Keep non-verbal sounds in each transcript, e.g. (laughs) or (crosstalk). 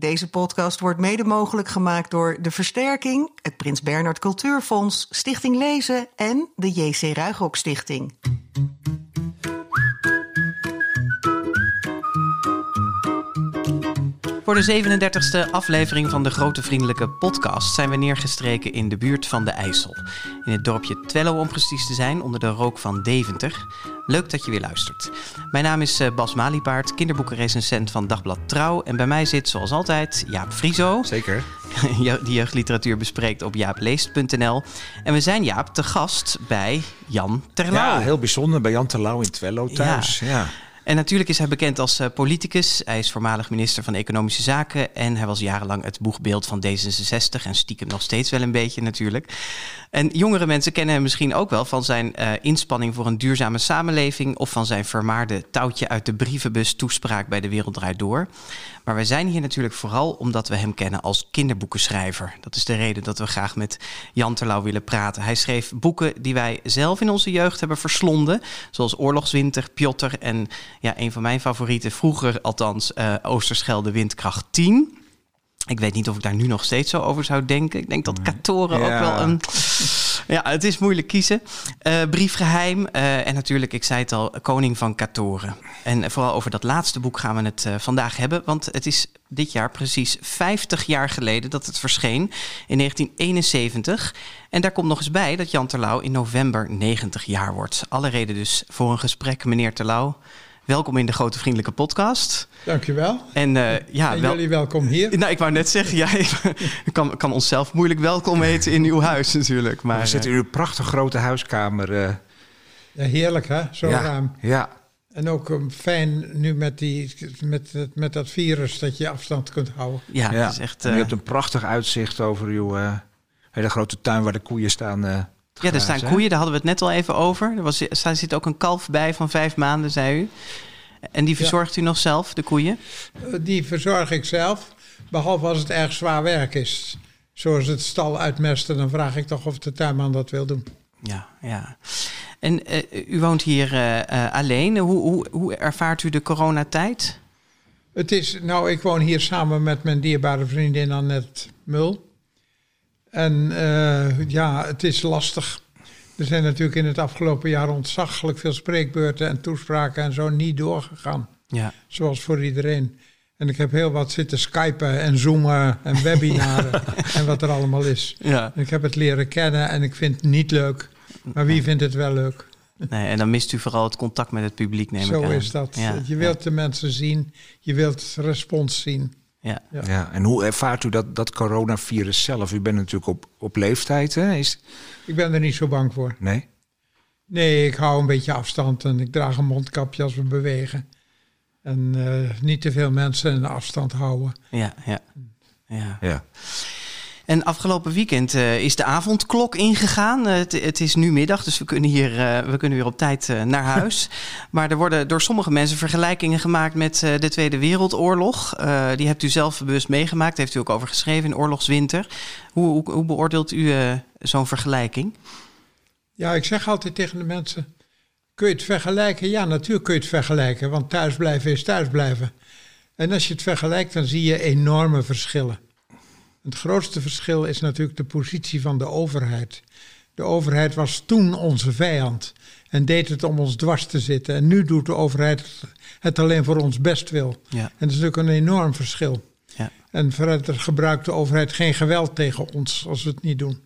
Deze podcast wordt mede mogelijk gemaakt door De Versterking, het Prins Bernhard Cultuurfonds, Stichting Lezen en de JC Ruigrok Stichting. Voor de 37e aflevering van de Grote Vriendelijke Podcast zijn we neergestreken in de buurt van de IJssel. In het dorpje Twello om precies te zijn, onder de rook van Deventer. Leuk dat je weer luistert. Mijn naam is eh, Bas Maliepaard, kinderboekenrecensent van Dagblad Trouw. En bij mij zit zoals altijd Jaap Frieso. Zeker. (laughs) Die jeugdliteratuur bespreekt op jaapleest.nl. En we zijn Jaap te gast bij Jan Terlouw. Ja, heel bijzonder bij Jan Terlouw in Twello thuis. ja. En natuurlijk is hij bekend als uh, politicus. Hij is voormalig minister van Economische Zaken. En hij was jarenlang het boegbeeld van D66. En stiekem nog steeds wel een beetje natuurlijk. En jongere mensen kennen hem misschien ook wel van zijn uh, inspanning voor een duurzame samenleving. Of van zijn vermaarde touwtje uit de brievenbus toespraak bij de Wereld Draait Door. Maar wij zijn hier natuurlijk vooral omdat we hem kennen als kinderboekenschrijver. Dat is de reden dat we graag met Jan Terlouw willen praten. Hij schreef boeken die wij zelf in onze jeugd hebben verslonden. Zoals Oorlogswinter, Piotr en ja, een van mijn favorieten, vroeger althans, uh, Oosterschelde Windkracht 10. Ik weet niet of ik daar nu nog steeds zo over zou denken. Ik denk dat Katoren ja. ook wel een. Ja, het is moeilijk kiezen. Uh, briefgeheim. Uh, en natuurlijk, ik zei het al, Koning van Katoren. En vooral over dat laatste boek gaan we het uh, vandaag hebben. Want het is dit jaar precies 50 jaar geleden dat het verscheen. In 1971. En daar komt nog eens bij dat Jan Terlouw in november 90 jaar wordt. Alle reden dus voor een gesprek, meneer Terlouw. Welkom in de Grote Vriendelijke Podcast. Dankjewel. En, uh, ja, en wel... jullie welkom hier. Nou, ik wou net zeggen, jij (laughs) kan, kan onszelf moeilijk welkom heten in uw huis natuurlijk. Maar, We zitten in uw prachtig grote huiskamer. Uh... Ja, heerlijk hè, zo ja, ruim. Ja. En ook um, fijn nu met, die, met, met dat virus dat je afstand kunt houden. Ja, ja. Het is echt, uh... je hebt een prachtig uitzicht over uw hele grote tuin waar de koeien staan. Ja, er staan koeien, daar hadden we het net al even over. Er, was, er zit ook een kalf bij van vijf maanden, zei u. En die verzorgt ja. u nog zelf, de koeien? Die verzorg ik zelf, behalve als het erg zwaar werk is. Zoals het stal uitmesten, dan vraag ik toch of de tuinman dat wil doen. Ja, ja. En uh, u woont hier uh, uh, alleen. Hoe, hoe, hoe ervaart u de coronatijd? Het is, nou, ik woon hier samen met mijn dierbare vriendin Annette Mul. En ja, het is lastig. Er zijn natuurlijk in het afgelopen jaar ontzaglijk veel spreekbeurten en toespraken en zo niet doorgegaan. Ja. Zoals voor iedereen. En ik heb heel wat zitten skypen en zoomen en webinaren (laughs) en wat er allemaal is. Ja. Ik heb het leren kennen en ik vind het niet leuk. Maar wie vindt het wel leuk? Nee, en dan mist u vooral het contact met het publiek, neem Zo ik aan. is dat. Ja. Je wilt ja. de mensen zien, je wilt respons zien. Ja. Ja. ja. En hoe ervaart u dat, dat coronavirus zelf? U bent natuurlijk op, op leeftijd, hè? Is... Ik ben er niet zo bang voor. Nee? Nee, ik hou een beetje afstand en ik draag een mondkapje als we bewegen. En uh, niet te veel mensen een afstand houden. Ja, ja. ja. ja. En afgelopen weekend uh, is de avondklok ingegaan. Uh, het, het, is nu middag, dus we kunnen, hier, uh, we kunnen weer op tijd naar (laughs) huis. maar er worden door sommige mensen vergelijkingen gemaakt met de Tweede Wereldoorlog. die hebt u zelf bewust meegemaakt, heeft u ook over geschreven in Oorlogswinter. Hoe, hoe, hoe beoordeelt u zo'n vergelijking? Ja, ik zeg altijd tegen de mensen: kun je het vergelijken? Ja, natuurlijk kun je het vergelijken, want thuisblijven is thuisblijven. En als je het vergelijkt, dan zie je enorme verschillen. Het grootste verschil is natuurlijk de positie van de overheid. De overheid was toen onze vijand en deed het om ons dwars te zitten. En nu doet de overheid het alleen voor ons bestwil. Ja. En dat is natuurlijk een enorm verschil. Ja. En verder gebruikt de overheid geen geweld tegen ons als we het niet doen.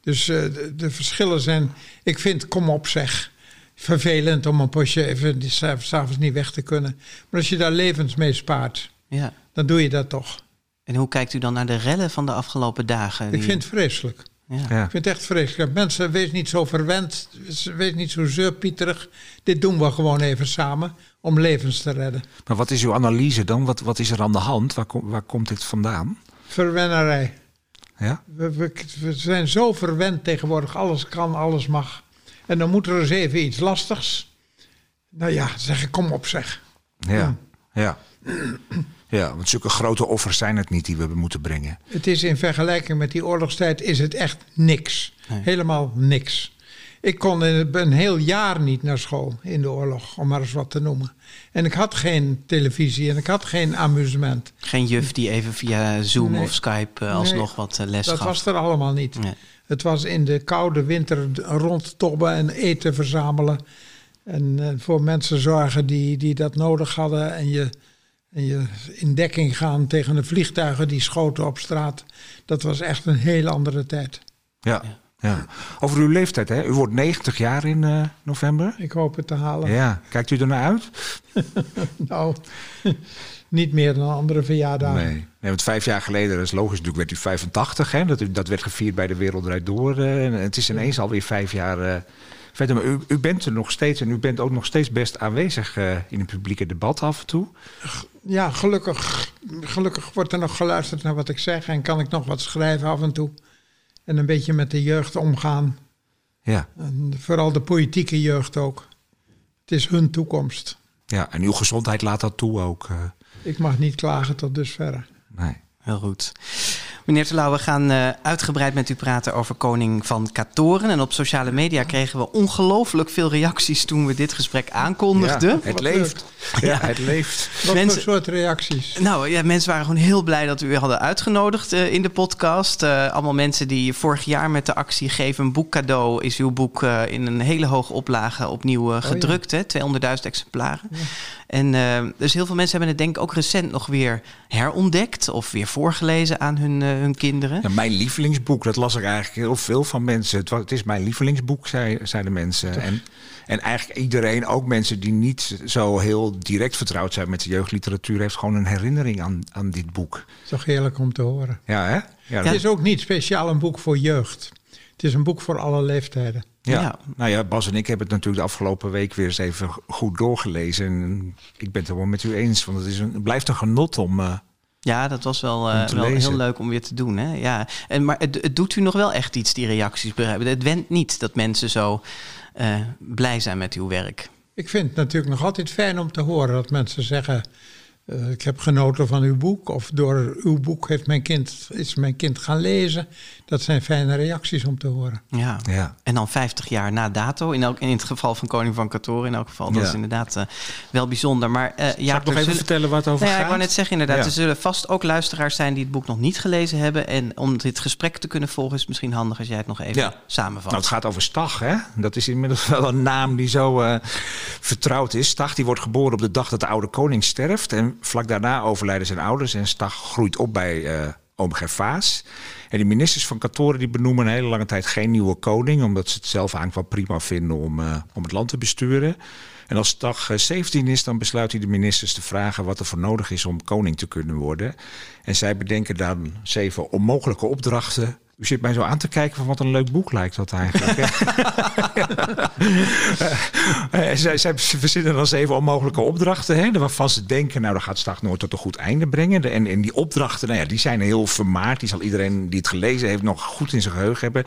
Dus uh, de, de, verschillen zijn, ik vind, kom op zeg, vervelend om een postje even s'avonds niet weg te kunnen. Maar als je daar levens mee spaart, ja. dan doe je dat toch. En hoe kijkt u dan naar de rellen van de afgelopen dagen? Ik vind het vreselijk. Ja. Ja. Ik vind het echt vreselijk. Mensen, wees niet zo verwend, wees niet zo zeurpieterig. Dit doen we gewoon even samen om levens te redden. Maar wat is uw analyse dan? Wat, wat is er aan de hand? Waar, kom, waar komt dit vandaan? Verwennerij. Ja? We, we, we, zijn zo verwend tegenwoordig. Alles kan, alles mag. En dan moet er eens even iets lastigs. Nou ja, zeg ik, kom op zeg. Ja, ja. Ja, want zulke grote offers zijn het niet die we moeten brengen. Het is in vergelijking met die oorlogstijd is het echt niks. Nee. Helemaal niks. Ik kon een, heel jaar niet naar school in de oorlog, om maar eens wat te noemen. En ik had geen televisie en ik had geen amusement. Geen juf die even via Zoom Nee. of Skype eh, alsnog wat eh, les Dat gaf. was er allemaal niet. Nee. Het was in de koude winter rondtobben en eten verzamelen. En eh, voor mensen zorgen die, die dat nodig hadden. En je, en je in dekking gaan tegen de vliegtuigen die schoten op straat. Dat was echt een heel andere tijd. Ja. ja. Over uw leeftijd, hè? U wordt 90 jaar in eh, november. Ik hoop het te halen. Ja. Kijkt u ernaar uit? (laughs) Nou, (laughs) niet meer dan andere verjaardagen. Nee. nee. Want vijf jaar geleden, dat is logisch natuurlijk, werd u 85. Hè? Dat, dat werd gevierd bij de Wereld Draait Door. eh, en het is ineens alweer vijf jaar eh, verder. Maar u, u bent er nog steeds en u bent ook nog steeds best aanwezig eh, in het publieke debat af en toe. Ja, gelukkig, gelukkig wordt er nog geluisterd naar wat ik zeg. En kan ik nog wat schrijven af en toe. En een beetje met de jeugd omgaan. Ja. En vooral de politieke jeugd ook. Het is hun toekomst. ja. En uw gezondheid laat dat toe ook. eh, Ik mag niet klagen tot dusverre. nee. Heel goed. Meneer Terlouw, we gaan eh, uitgebreid met u praten over koning van Katoren. En op sociale media kregen we ongelooflijk veel reacties toen we dit gesprek aankondigden. Ja, het leeft. Ja, het leeft. Wat Mensen- voor soort reacties? Nou ja, mensen waren gewoon heel blij dat we u hadden uitgenodigd eh, in de podcast. Eh, allemaal mensen die vorig jaar met de actie Geef een boek cadeau... is uw boek eh, in een hele hoge oplage opnieuw eh, gedrukt. hè 200.000 exemplaren. En dus heel veel mensen hebben het denk ik ook recent nog weer herontdekt... of weer voorgelezen aan hun, eh, hun kinderen. Ja, mijn lievelingsboek, dat las ik eigenlijk heel veel van mensen. Het, was, het is mijn lievelingsboek, zei, zeiden mensen. En, en eigenlijk iedereen, ook mensen die niet zo heel direct vertrouwd zijn met de jeugdliteratuur, heeft gewoon een herinnering aan, aan dit boek. Toch heerlijk om te horen. Ja, hè? Ja, Het is ook niet speciaal een boek voor jeugd. Het is een boek voor alle leeftijden. Ja. Ja. nou ja, Bas en ik hebben het natuurlijk de afgelopen week weer eens even goed doorgelezen. En ik ben het er wel met u eens, want het, is een, het blijft een genot om. eh, Ja, dat was wel, eh, wel heel leuk om weer te doen. Hè? Ja. En, maar het, het doet u nog wel echt iets, die reacties. Het went niet dat mensen zo eh, blij zijn met uw werk. Ik vind het natuurlijk nog altijd fijn om te horen dat mensen zeggen... eh, ik heb genoten van uw boek. Of door uw boek heeft mijn kind, is mijn kind gaan lezen. Dat zijn fijne reacties om te horen. Ja. ja. En dan 50 jaar na dato, in, elk, in het geval van Koning van Katoren in elk geval. Dat Ja. is inderdaad eh, wel bijzonder. Maar eh ja, Zal ik nog even vertellen waar het over Nou ja, gaat? ik wou net zeggen inderdaad, Ja. er zullen vast ook luisteraars zijn die het boek nog niet gelezen hebben. En om dit gesprek te kunnen volgen is het misschien handig als jij het nog even Ja. samenvat. Nou, het gaat over Stag, hè? Dat is inmiddels wel een naam die zo eh, vertrouwd is. Stag die wordt geboren op de dag dat de oude koning sterft. En vlak daarna overlijden zijn ouders. En Stag groeit op bij eh oom Gervaas. En die ministers van Katoren die benoemen een hele lange tijd geen nieuwe koning. Omdat ze het zelf eigenlijk wel prima vinden om, eh, om het land te besturen. En als Stag eh, 17 is, dan besluit hij de ministers te vragen wat er voor nodig is om koning te kunnen worden. En zij bedenken dan zeven onmogelijke opdrachten. U zit mij zo aan te kijken van wat een leuk boek lijkt dat eigenlijk. (laughs) Eh, zij, zij verzinnen dan zeven onmogelijke opdrachten. Hè, waarvan ze denken, nou dat gaat Stag nooit tot een goed einde brengen. En, en die opdrachten, nou ja, die zijn heel vermaard. Die zal iedereen die het gelezen heeft nog goed in zijn geheugen hebben.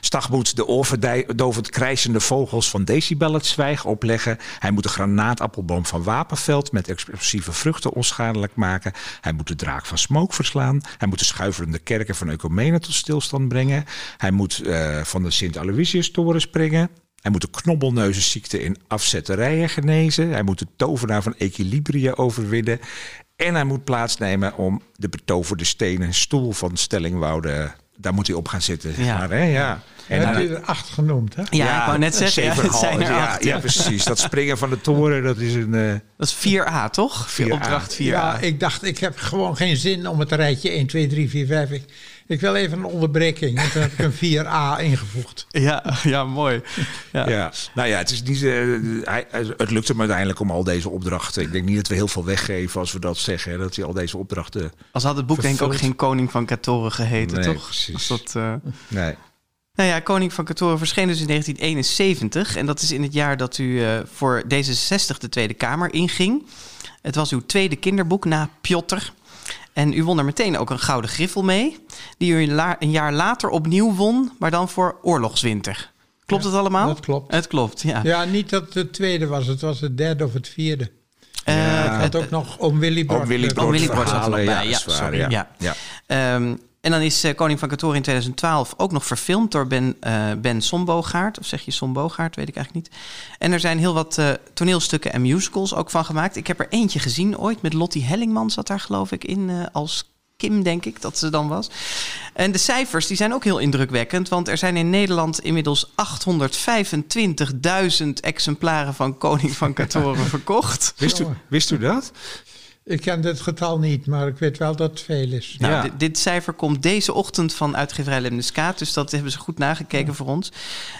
Stag moet de oorverdovend krijzende vogels van Decibel het zwijgen opleggen. Hij moet de granaatappelboom van Wapenveld met explosieve vruchten onschadelijk maken. Hij moet de draak van Smook verslaan. Hij moet de schuiverende kerken van Ecumene tot stilstand brengen. Hij moet eh, van de Sint-Aloysius-toren springen. Hij moet de knobbelneuzenziekte in afzetterijen genezen. Hij moet de tovenaar van Equilibria overwinnen. En hij moet plaatsnemen om de betoverde stenen stoel van Stellingwoude... Daar moet hij op gaan zitten. zeg Ja. maar, hè? ja. En heb je er acht genoemd, hè? ja, ik wou net zeggen, ja, het zijn er ja, acht. ja, ja. precies. Dat springen van de toren, dat is een... eh, Dat is 4a, toch? 4A. Opdracht 4a. Ja, ik dacht, ik heb gewoon geen zin om het rijtje 1, 2, 3, 4, 5. Ik, ik wil even een onderbreking. En toen heb ik een 4a ingevoegd. Ja, ja, mooi. Ja. Ja, nou ja, het, is niet, eh, hij, het lukt hem uiteindelijk om al deze opdrachten. Ik denk niet dat we heel veel weggeven als we dat zeggen. hè, Dat hij al deze opdrachten. Als had het boek denk ik ook geen Koning van Katoren geheten, Nee, toch? precies. Als dat, eh, Nee. Nou ja, Koning van Katoren verscheen dus in 1971. En dat is in het jaar dat u eh, voor D66 de Tweede Kamer inging. Het was uw tweede kinderboek na Piotr. En u won er meteen ook een gouden griffel mee. Die u een, la- een jaar later opnieuw won, maar dan voor oorlogswinter. Klopt Ja, het allemaal? dat klopt. Het klopt, ja. Ja, niet dat het tweede was. Het was het derde of het vierde. Eh, Ja. Het had ook nog om Willy Bord. Ook Willy nog verhalen, bij. Ja, dat waar, sorry. ja. Ja. En dan is uh, Koning van Katoren in 2012 ook nog verfilmd door Ben, uh, ben Sombogaard. Of zeg je Sombogaard, weet ik eigenlijk niet. En er zijn heel wat uh, toneelstukken en musicals ook van gemaakt. Ik heb er eentje gezien ooit met Lottie Hellingman zat daar geloof ik in als Kim, denk ik dat ze dan was. En de cijfers die zijn ook heel indrukwekkend, want er zijn in Nederland inmiddels 825.000 exemplaren van Koning van Katoren (laughs) verkocht. Wist u, wist u dat? Ik ken dit getal niet, maar ik weet wel dat het veel is. Nou, ja. dit, cijfer komt deze ochtend van uitgeverij Lemniskaat. Dus dat hebben ze goed nagekeken voor ons.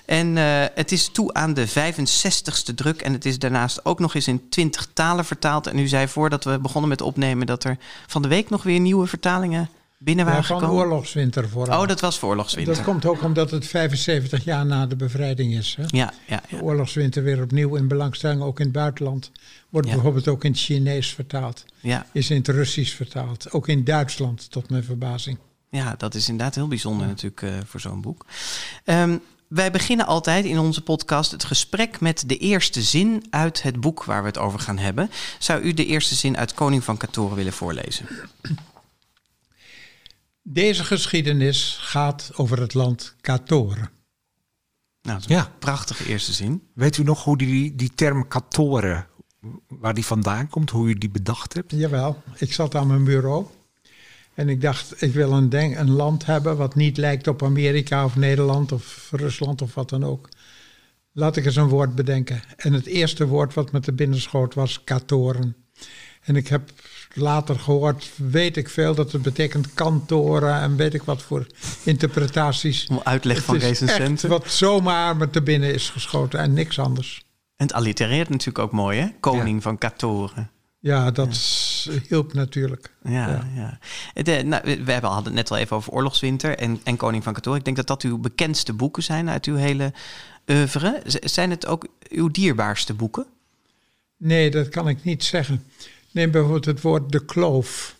En uh, het is toe aan de 65ste druk. En het is daarnaast ook nog eens in 20 talen vertaald. En u zei voordat we begonnen met opnemen... dat er van de week nog weer nieuwe vertalingen binnen waren ja, van oorlogswinter vooral. Oh, dat was voor oorlogswinter. Dat komt ook omdat het 75 jaar na de bevrijding is. Hè? Ja, ja, ja. De oorlogswinter weer opnieuw in belangstelling, ook in het buitenland. Wordt bijvoorbeeld ook in het Chinees vertaald. Ja. Is in het Russisch vertaald. Ook in Duitsland, tot mijn verbazing. Ja, dat is inderdaad heel bijzonder natuurlijk uh, voor zo'n boek. Um, wij beginnen altijd in onze podcast het gesprek met de eerste zin uit het boek waar we het over gaan hebben. Zou u de eerste zin uit Koning van Katoren willen voorlezen? Deze geschiedenis gaat over het land Katoren. Nou, dat is een prachtige eerste zin. Weet u nog hoe die, die term Katoren, waar die vandaan komt, hoe u die bedacht hebt? Jawel, ik zat aan mijn bureau en ik dacht, ik wil een, denk, een land hebben wat niet lijkt op Amerika of Nederland of Rusland of wat dan ook. Laat ik eens een woord bedenken. En het eerste woord wat me te binnen schoot was Katoren. En ik heb later gehoord, weet ik veel, dat het betekent kantoren en weet ik wat voor interpretaties. Om uitleg van recensenten. Wat zomaar me te binnen is geschoten en niks anders. En het allitereert natuurlijk ook mooi, hè? Koning van Katoren. Ja, dat hielp natuurlijk. Ja, ja. De, nou, we hebben, hadden het net al even over Oorlogswinter en, en Koning van Katoren. Ik denk dat dat uw bekendste boeken zijn uit uw hele oeuvre. Zijn het ook uw dierbaarste boeken? Nee, dat kan ik niet zeggen. Neem bijvoorbeeld het woord de kloof.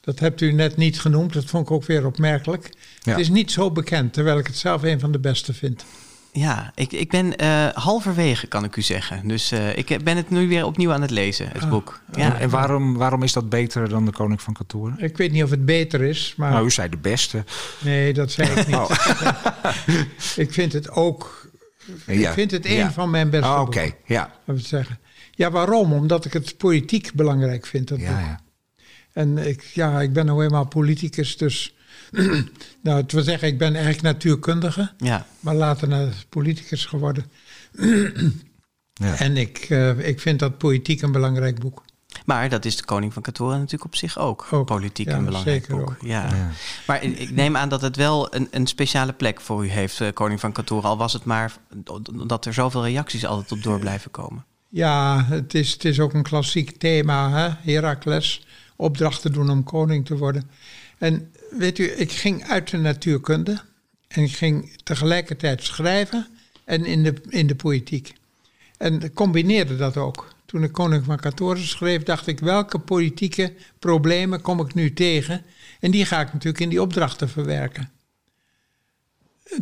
Dat hebt u net niet genoemd, dat vond ik ook weer opmerkelijk. Het is niet zo bekend, terwijl ik het zelf een van de beste vind. Ja, ik, ik ben uh, halverwege, kan ik u zeggen. Dus uh, ik ben het nu weer opnieuw aan het lezen, het ah, boek. Ja. En waarom, waarom is dat beter dan de Koning van Katoren? Ik weet niet of het beter is, maar... Nou, u zei de beste. Nee, dat zei ik niet. (laughs) Oh. (laughs) ik vind het ook... Ik vind het een van mijn beste oh, Oké, ja. Laten zeggen. Ja, waarom? Omdat ik het politiek belangrijk vind. Dat ja, ja. En ik, ja, ik ben nou eenmaal politicus, dus... (clears throat) nou, het wil zeggen, ik ben eigenlijk natuurkundige. Ja. Maar later naar politicus geworden. (clears throat) ja. En ik, uh, ik vind dat politiek een belangrijk boek. Maar dat is de Koning van Katoren natuurlijk op zich ook. ook politiek ja, een belangrijk zeker boek. Ook. Ja. ja. Maar ik neem aan dat het wel een, een speciale plek voor u heeft, uh, Koning van Katoren. Al was het maar dat er zoveel reacties altijd op door blijven komen. Ja, het is, het is ook een klassiek thema, hè? Heracles. Opdrachten doen om koning te worden. En weet u, ik ging uit de natuurkunde en ik ging tegelijkertijd schrijven en in de, in de poëtiek. En combineerde dat ook. Toen ik Koning van Katoren schreef, dacht ik, welke politieke problemen kom ik nu tegen? En die ga ik natuurlijk in die opdrachten verwerken.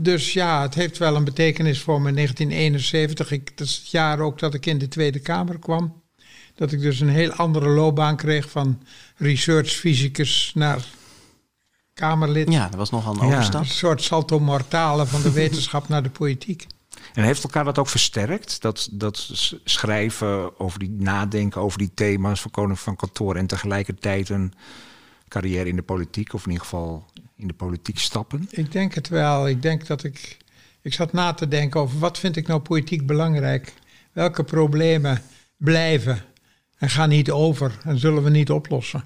Dus ja, het heeft wel een betekenis voor me. 1971, ik, dat is het jaar ook dat ik in de Tweede Kamer kwam. Dat ik dus een heel andere loopbaan kreeg van research fysicus naar Kamerlid. Ja, dat was nogal een overstap. Een soort salto mortale van de (laughs) wetenschap naar de politiek. En heeft elkaar dat ook versterkt? Dat, dat schrijven over die nadenken over die thema's van Koning van Kantoor en tegelijkertijd een carrière in de politiek, of in ieder geval in de politiek stappen? Ik denk het wel. Ik denk dat ik. Ik zat na te denken over wat vind ik nou politiek belangrijk? Welke problemen blijven en gaan niet over en zullen we niet oplossen?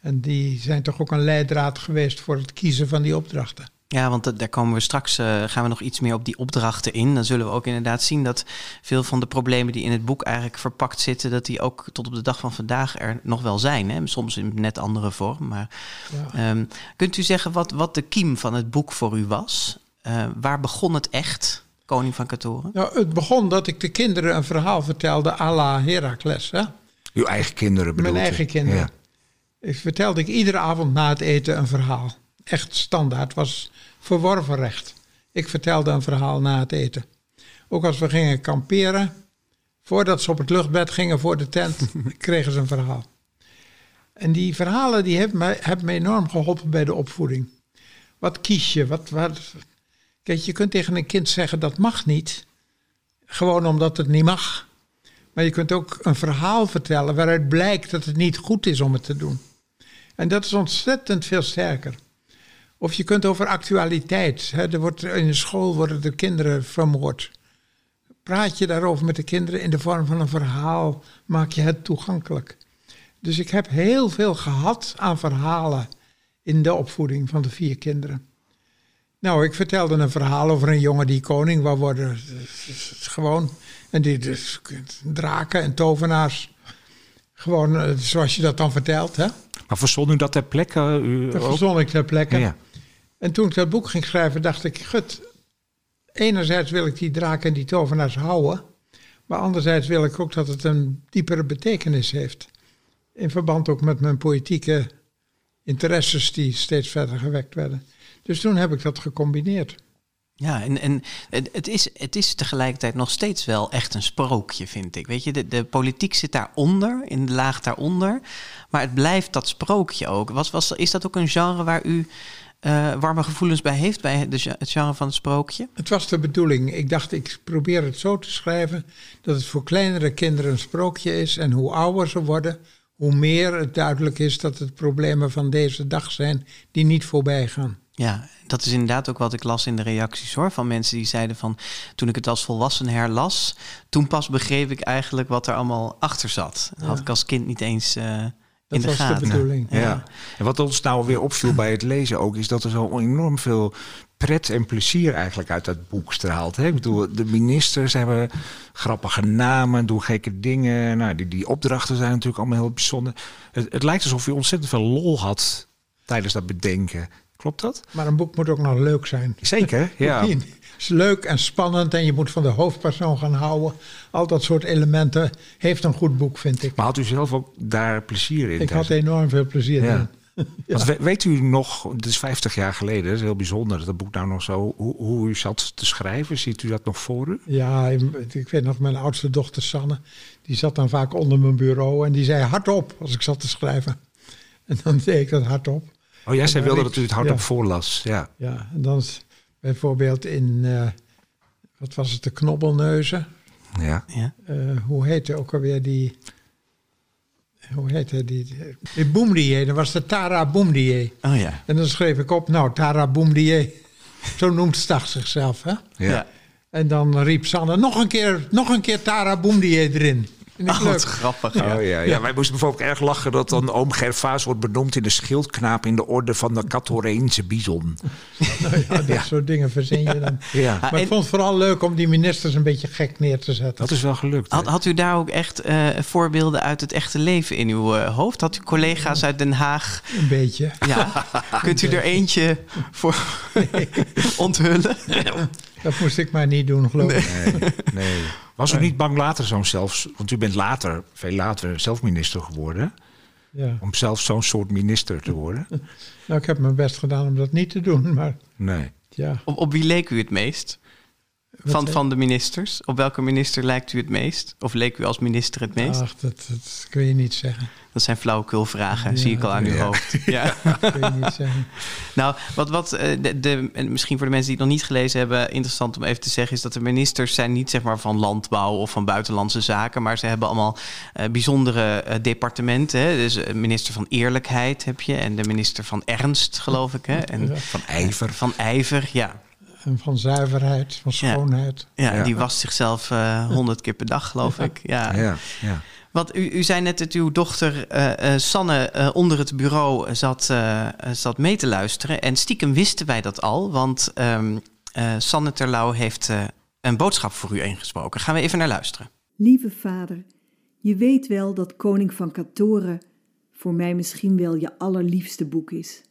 En die zijn toch ook een leidraad geweest voor het kiezen van die opdrachten. Ja, want daar komen we straks, uh, gaan we nog iets meer op die opdrachten in. Dan zullen we ook inderdaad zien dat veel van de problemen die in het boek eigenlijk verpakt zitten, dat die ook tot op de dag van vandaag er nog wel zijn. Hè? Soms in net andere vorm. Maar ja. um, kunt u zeggen wat, wat de kiem van het boek voor u was? Uh, waar begon het echt, Koning van Katoren? Nou, het begon dat ik de kinderen een verhaal vertelde à la Heracles. Hè? Uw eigen kinderen bedoel Mijn eigen kinderen. Ja. Ik vertelde ik iedere avond na het eten een verhaal. Echt standaard, was verworven recht. Ik vertelde een verhaal na het eten. Ook als we gingen kamperen, voordat ze op het luchtbed gingen voor de tent, (laughs) kregen ze een verhaal. En die verhalen die hebben, mij, hebben me enorm geholpen bij de opvoeding. Wat kies je? Wat, wat, kijk, je kunt tegen een kind zeggen dat mag niet. Gewoon omdat het niet mag. Maar je kunt ook een verhaal vertellen waaruit blijkt dat het niet goed is om het te doen. En dat is ontzettend veel sterker. Of je kunt over actualiteit. Hè, er wordt, in de school worden de kinderen vermoord. Praat je daarover met de kinderen in de vorm van een verhaal, maak je het toegankelijk. Dus ik heb heel veel gehad aan verhalen in de opvoeding van de vier kinderen. Nou, ik vertelde een verhaal over een jongen die koning wou worden. Gewoon. En die dus, draken en tovenaars. Gewoon eh, zoals je dat dan vertelt. Hè? Maar verzon u dat ter plekke? U Dat verzon ik ter plekke. Ja. En toen ik dat boek ging schrijven, dacht ik, gut, enerzijds wil ik die draken en die tovenaars houden, maar anderzijds wil ik ook dat het een diepere betekenis heeft. In verband ook met mijn politieke interesses die steeds verder gewekt werden. Dus toen heb ik dat gecombineerd. Ja, en, en het, het is, het is tegelijkertijd nog steeds wel echt een sprookje, vind ik. Weet je, de, de politiek zit daaronder, in de laag daaronder. Maar het blijft dat sprookje ook. Was, was, is dat ook een genre waar u eh, warme gevoelens bij heeft, bij de, ge- het genre van het sprookje? Het was de bedoeling. Ik dacht, ik probeer het zo te schrijven dat het voor kleinere kinderen een sprookje is. En hoe ouder ze worden, hoe meer het duidelijk is dat het problemen van deze dag zijn die niet voorbij gaan. Ja, dat is inderdaad ook wat ik las in de reacties hoor. Van mensen die zeiden van toen ik het als volwassen herlas, toen pas begreep ik eigenlijk wat er allemaal achter zat. Dat had ik als kind niet eens eh, in Dat de was de bedoeling. Ja. En wat ons nou weer opviel bij het lezen ook, is dat er zo enorm veel pret en plezier eigenlijk uit dat boek straalt. Hè? Ik bedoel, de ministers hebben grappige namen, doen gekke dingen. Nou, die, die opdrachten zijn natuurlijk allemaal heel bijzonder. Het, het lijkt alsof je ontzettend veel lol had tijdens dat bedenken. Klopt dat? Maar een boek moet ook nog leuk zijn. Zeker, ja. (laughs) Is leuk en spannend en je moet van de hoofdpersoon gaan houden. Al dat soort elementen heeft een goed boek, vind ik. Maar had u zelf ook daar plezier in? Ik had enorm veel plezier Ja. in. (laughs) We- weet u nog, het is 50 jaar geleden, dat is heel bijzonder dat het boek nou nog zo, hoe, hoe u zat te schrijven, ziet u dat nog voor u? Ja, ik weet nog, mijn oudste dochter Sanne, die zat dan vaak onder mijn bureau en die zei hardop als ik zat te schrijven. (laughs) En dan deed ik dat hardop. Oh ja, zij wilde dat u het hardop ja. voorlas. Ja. Ja, en dan bijvoorbeeld in, eh, wat was het, de knobbelneuzen. Ja. Ja. Eh, hoe heette ook alweer die... Hoe heette die? Die Boomdier, dat was de Tara Boomdier. Oh ja. En dan schreef ik op, nou, Tara Boomdier. (laughs) Zo noemt Stag zichzelf, hè? Ja. Ja. En dan riep Sanne, nog een keer, nog een keer Tara erin. Oh, wat grappig. Oh, Ja. ja, ja. wij moesten bijvoorbeeld erg lachen dat dan oom Gervaas wordt benoemd in de schildknaap in de orde van de Catoreense bison. (laughs) Ja, dat soort dingen verzin je dan. Ja, Maar en- ik vond het vooral leuk om die ministers een beetje gek neer te zetten. dat is wel gelukt. had u daar ook echt eh, voorbeelden uit het echte leven in uw eh, hoofd? Had u collega's uit Den Haag? Een beetje. Ja. (laughs) Kunt u er eentje voor onthullen? (laughs) Dat moest ik maar niet doen, geloof ik. Nee, nee. Was u niet bang later zo'n zelfs, want u bent later, veel later, zelf minister geworden, Ja. om zelf zo'n soort minister te worden? (laughs) Nou, ik heb mijn best gedaan om dat niet te doen, maar Nee. ja. Op, op wie leek u het meest? Van, van de ministers? Op welke minister lijkt u het meest? Of leek u als minister het meest? Ach, dat, dat kun je niet zeggen. Dat zijn flauwekulvragen, Ja, zie ik al aan uw hoofd. (laughs) Ja. Dat kun je niet zeggen. (laughs) Nou, wat, wat eh, de, de, en misschien voor de mensen die het nog niet gelezen hebben, interessant om even te zeggen, is dat de ministers zijn niet zeg maar van landbouw of van buitenlandse zaken, maar ze hebben allemaal eh, bijzondere eh, departementen. Hè? Dus minister van Eerlijkheid heb je en de minister van Ernst, geloof ik. Hè? (laughs) En. Van ijver. van ijver, ja. En van zuiverheid, van schoonheid. Ja, Ja. die wast zichzelf eh, honderd keer per dag, geloof ik. Ja. Ja, ja. Want u, u zei net dat uw dochter eh, eh, Sanne eh, onder het bureau zat, zat mee te luisteren. En stiekem wisten wij dat al, want ehm, eh, Sanne Terlouw heeft eh, een boodschap voor u ingesproken. Gaan we even naar luisteren. Lieve vader, je weet wel dat Koning van Katoren voor mij misschien wel je allerliefste boek is.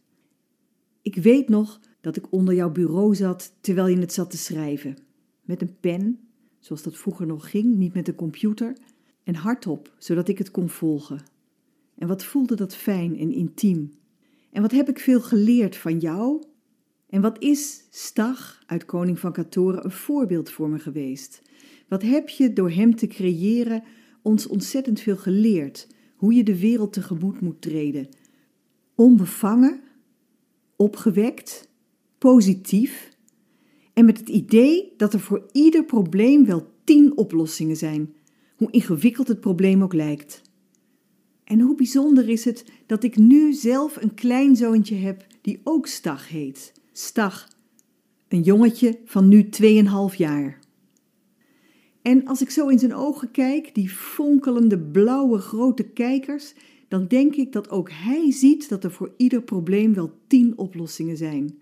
Ik weet nog dat ik onder jouw bureau zat terwijl je het zat te schrijven. Met een pen, zoals dat vroeger nog ging, niet met een computer, en hardop, zodat ik het kon volgen. En wat voelde dat fijn en intiem. En wat heb ik veel geleerd van jou? En wat is Stag uit Koning van Katoren een voorbeeld voor me geweest? Wat heb je door hem te creëren ons ontzettend veel geleerd? hoe je de wereld tegemoet moet treden. Onbevangen, opgewekt, positief en met het idee dat er voor ieder probleem wel tien oplossingen zijn, hoe ingewikkeld het probleem ook lijkt. En hoe bijzonder is het dat ik nu zelf een kleinzoontje heb die ook Stag heet. Stag, een jongetje van nu 2,5 jaar. En als ik zo in zijn ogen kijk, die fonkelende blauwe grote kijkers, dan denk ik dat ook hij ziet dat er voor ieder probleem wel tien oplossingen zijn.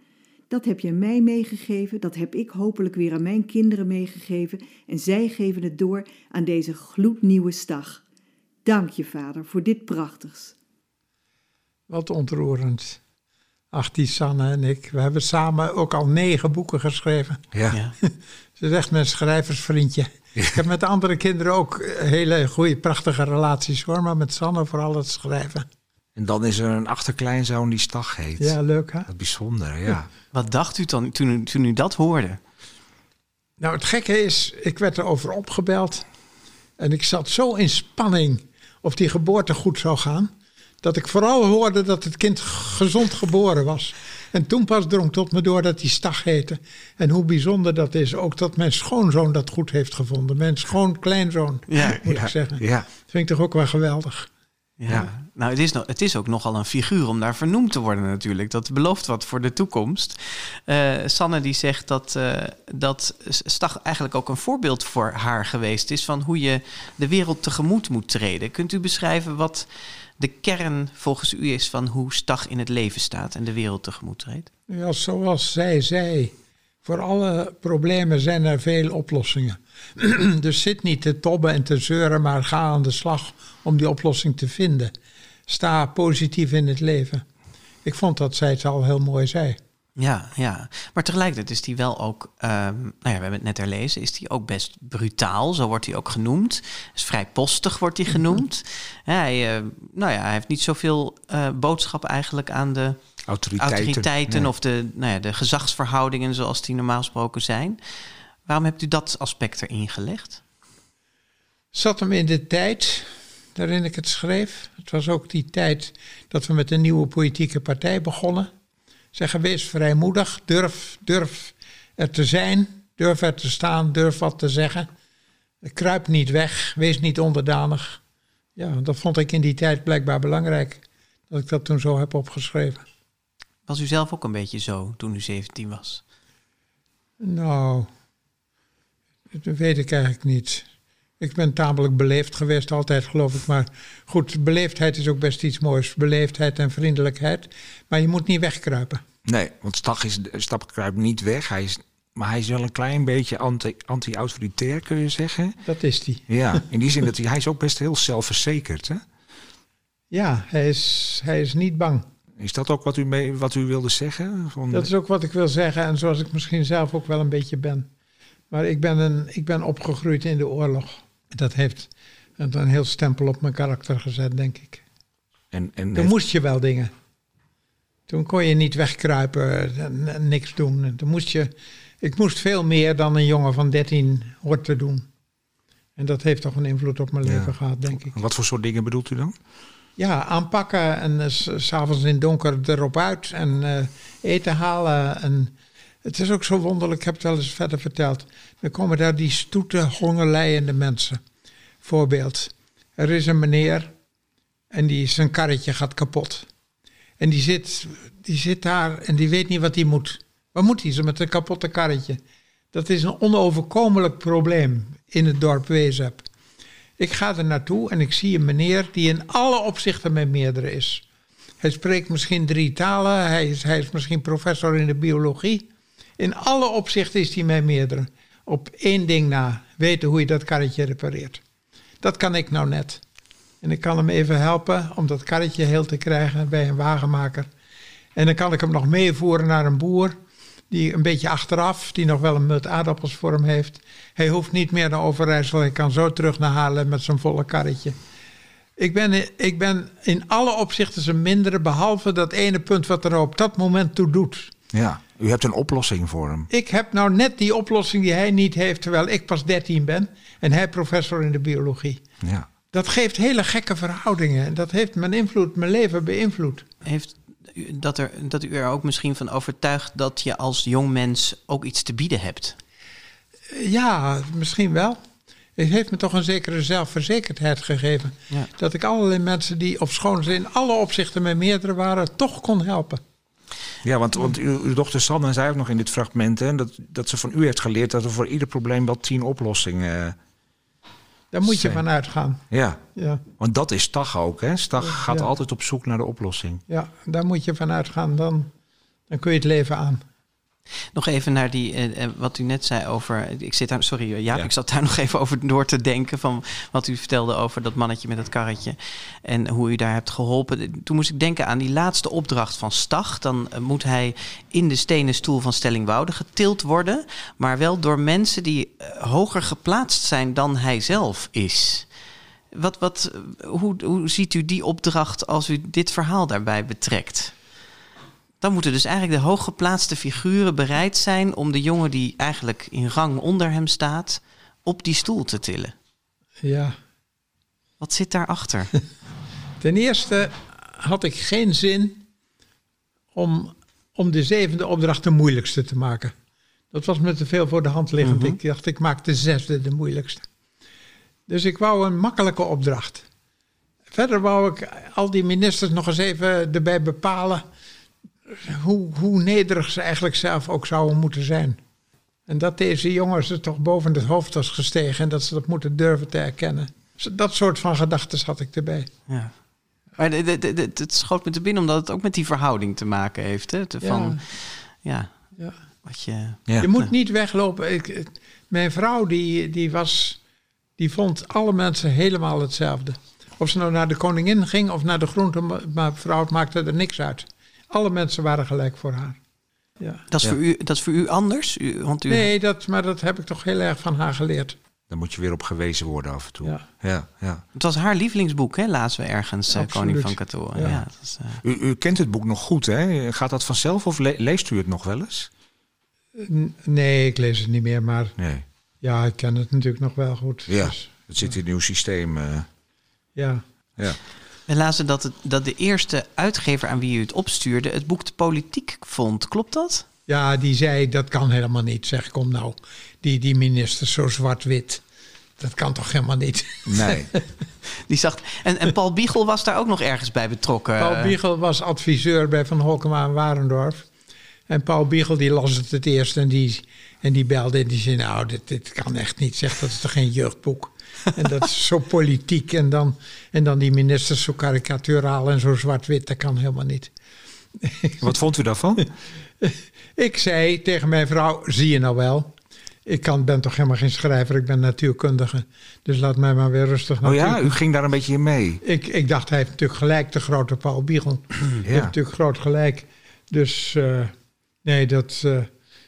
Dat heb je mij meegegeven, dat heb ik hopelijk weer aan mijn kinderen meegegeven en zij geven het door aan deze gloednieuwe stag. Dank je, vader, voor dit prachtigs. Wat ontroerend. Ach, die Sanne en ik, we hebben samen ook al negen boeken geschreven. Ja. Ja. (laughs) Ze is echt mijn schrijversvriendje. Ik heb met andere kinderen ook hele goede, prachtige relaties hoor, maar met Sanne vooral het schrijven. En dan is er een achterkleinzoon die Stag heet. Ja, leuk hè? Wat bijzonder, ja. Wat dacht u dan toen, u- toen u dat hoorde? Nou, het gekke is, ik werd erover opgebeld. En ik zat zo in spanning of die geboorte goed zou gaan. Dat ik vooral hoorde dat het kind gezond geboren was. En toen pas drong tot me door dat hij Stag heette. En hoe bijzonder dat is. Ook dat mijn schoonzoon dat goed heeft gevonden. Mijn schoonkleinzoon, Ja, moet ja, ik zeggen. ja. Dat vind ik toch ook wel geweldig. Ja. Ja. Nou, het is, nog, het is ook nogal een figuur om daar vernoemd te worden natuurlijk. Dat belooft wat voor de toekomst. Eh, Sanne die zegt dat, eh, dat Stag eigenlijk ook een voorbeeld voor haar geweest is... van hoe je de wereld tegemoet moet treden. Kunt u beschrijven wat de kern volgens u is van hoe Stag in het leven staat... en de wereld tegemoet treedt? Ja, zoals zij zei, voor alle problemen zijn er veel oplossingen. (clears throat) dus zit niet te tobben en te zeuren, maar ga aan de slag om die oplossing te vinden. Sta positief in het leven. Ik vond dat zij het al heel mooi zei. Ja, ja. Maar tegelijkertijd is hij wel ook, ehm, nou ja, we hebben het net herlezen, is hij ook best brutaal, zo wordt hij ook genoemd. Is vrij postig wordt hij genoemd. Hij, eh, nou ja, hij heeft niet zoveel eh boodschap eigenlijk aan de Autoriteiten. of de, nou ja, de gezagsverhoudingen zoals die normaal gesproken zijn. Waarom hebt u dat aspect erin gelegd? Zat hem in de tijd waarin ik het schreef. Het was ook die tijd dat we met een nieuwe politieke partij begonnen. Zeggen, wees vrijmoedig, durf, durf er te zijn, durf er te staan, durf wat te zeggen. Kruip niet weg, wees niet onderdanig. Ja, dat vond ik in die tijd blijkbaar belangrijk. Dat ik dat toen zo heb opgeschreven. Was u zelf ook een beetje zo toen u 17 was? Nou, dat weet ik eigenlijk niet. Ik ben tamelijk beleefd geweest, altijd geloof ik. Maar goed, beleefdheid is ook best iets moois. Beleefdheid en vriendelijkheid. Maar je moet niet wegkruipen. Nee, want Stag is, Stag kruipt niet weg. Hij is, maar hij is wel een klein beetje anti- anti-autoritair, kun je zeggen. Dat is die. Ja, in die zin dat hij, hij is ook best heel zelfverzekerd. Hè? Ja, hij is, hij is niet bang. Is dat ook wat u, mee, wat u wilde zeggen? Van, Dat is ook wat ik wil zeggen. En zoals ik misschien zelf ook wel een beetje ben. Maar ik ben, een, ik ben opgegroeid in de oorlog. Dat heeft een, heel stempel op mijn karakter gezet, denk ik. en, en Toen heeft- moest je wel dingen. Toen kon je niet wegkruipen en, en niks doen. En Toen moest je, ik moest veel meer dan een jongen van 13 hoort te doen. En dat heeft toch een invloed op mijn Ja. leven gehad, denk ik. wat voor soort dingen bedoelt u dan? Ja, aanpakken en eh, s- s'avonds in het donker erop uit en eh, eten halen. En het is ook zo wonderlijk, ik heb het wel eens verder verteld. Dan komen daar die stoete, hongerlijende mensen. Voorbeeld, er is een meneer en die, zijn karretje gaat kapot. En die zit, die zit daar en die weet niet wat hij moet. Wat moet hij zo met een kapotte karretje? Dat is een onoverkomelijk probleem in het dorp Wezep. Ik ga er naartoe en ik zie een meneer die in alle opzichten met meerdere is. Hij spreekt misschien drie talen, hij is, hij is misschien professor in de biologie. In alle opzichten is hij met meerdere. Op één ding na, weten hoe je dat karretje repareert. Dat kan ik nou net. En ik kan hem even helpen om dat karretje heel te krijgen bij een wagenmaker. En dan kan ik hem nog meevoeren naar een boer die een beetje achteraf, die nog wel een mut aardappels voor hem heeft. Hij hoeft niet meer naar Overijssel, hij kan zo terug naar Haarlem met zijn volle karretje. Ik ben, ik ben in alle opzichten zijn mindere, behalve dat ene punt wat er op dat moment toe doet. Ja, u hebt een oplossing voor hem. Ik heb nou net die oplossing die hij niet heeft, terwijl ik pas 13 ben en hij professor in de biologie. Ja. Dat geeft hele gekke verhoudingen. En dat heeft mijn invloed, mijn leven beïnvloed. Heeft u, dat, er, dat u er ook misschien van overtuigt dat je als jong mens ook iets te bieden hebt? Ja, misschien wel. Het heeft me toch een zekere zelfverzekerdheid gegeven. Ja. Dat ik allerlei mensen die op school in alle opzichten met meerdere waren, toch kon helpen. Ja, want, want uw, uw dochter Sanne zei ook nog in dit fragment... Hè, dat, dat ze van u heeft geleerd dat er voor ieder probleem wel tien oplossingen... eh, Daar moet je van uitgaan. ja, Ja, want dat is Stag ook. Hè? Stag gaat Ja. altijd op zoek naar de oplossing. ja daar moet je van uitgaan. Dan, dan kun je het leven aan. Nog even naar die, eh, eh, wat u net zei over. Ik zit daar, sorry eh, Jaap, Ja. ik zat daar (laughs) nog even over door te denken. van wat u vertelde over dat mannetje met het karretje. en hoe u daar hebt geholpen. Toen moest ik denken aan die laatste opdracht van Stag. Dan moet hij in de stenen stoel van Stellingwoude getild worden. maar wel door mensen die hoger geplaatst zijn dan hij zelf is. Wat, wat, hoe, hoe ziet u die opdracht als u dit verhaal daarbij betrekt? Dan moeten dus eigenlijk de hooggeplaatste figuren bereid zijn om de jongen die eigenlijk in rang onder hem staat, op die stoel te tillen. Ja. Wat zit daarachter? (laughs) Ten eerste had ik geen zin om, om de zevende opdracht de moeilijkste te maken. Dat was me te veel voor de hand liggend. Ik dacht, ik maak de zesde de moeilijkste. Dus ik wou een makkelijke opdracht. Verder wou ik al die ministers nog eens even erbij bepalen hoe, hoe nederig ze eigenlijk zelf ook zouden moeten zijn. En dat deze jongens er toch boven het hoofd was gestegen en dat ze dat moeten durven te erkennen. Dat soort van gedachten had ik erbij. ja. Maar het schoot me te binnen omdat het ook met die verhouding te maken heeft. Hè? Te-. Van, ja, Ja. wat je... Ja. Je moet niet weglopen. Ik, mijn vrouw die, die, was, die vond alle mensen helemaal hetzelfde. Of ze nou naar de koningin ging of naar de groentevrouw, het maakte er niks uit. Alle mensen waren gelijk voor haar. Ja. Dat is, Ja. voor u, dat is voor u anders? U, want u, Nee, dat, maar dat heb ik toch heel erg van haar geleerd. Daar moet je weer op gewezen worden af en toe. Ja. Ja, ja. Het was haar lievelingsboek, hè? lazen we ergens, eh. Koning van Katoren. Ja. Ja. dat is, eh, U, u kent het boek nog goed, hè? Gaat dat vanzelf of le- leest u het nog wel eens? N- Nee, ik lees het niet meer, maar Nee. ja, ik ken het natuurlijk nog wel goed. Ja, Dus, het zit in uw systeem. eh, ja. ja. We lazen dat, het, dat de eerste uitgever aan wie u het opstuurde het boek te politiek vond. Klopt dat? ja, die zei dat kan helemaal niet. Zeg, kom nou, die, die minister zo zwart-wit. Dat kan toch helemaal niet. Nee. (laughs) Die zag, en, en Paul Biegel was daar ook nog ergens bij betrokken. Paul Biegel was adviseur bij Van Holkema en Warendorf. En Paul Biegel die las het het eerst en die, en die belde en die zei... nou, dit, dit kan echt niet, zeg, dat is toch geen jeugdboek? En dat is zo politiek en dan, en dan die ministers zo karikaturaal en zo zwart-wit, dat kan helemaal niet. (laughs) Wat vond u daarvan? Ik zei tegen mijn vrouw, zie je nou wel... Ik kan, ben toch helemaal geen schrijver, ik ben natuurkundige. Dus laat mij maar weer rustig Oh ja, u ging daar een beetje in mee. Ik, ik dacht, hij heeft natuurlijk gelijk, de grote Paul Biegel. Hij heeft natuurlijk groot gelijk. Dus eh, nee, dat, eh,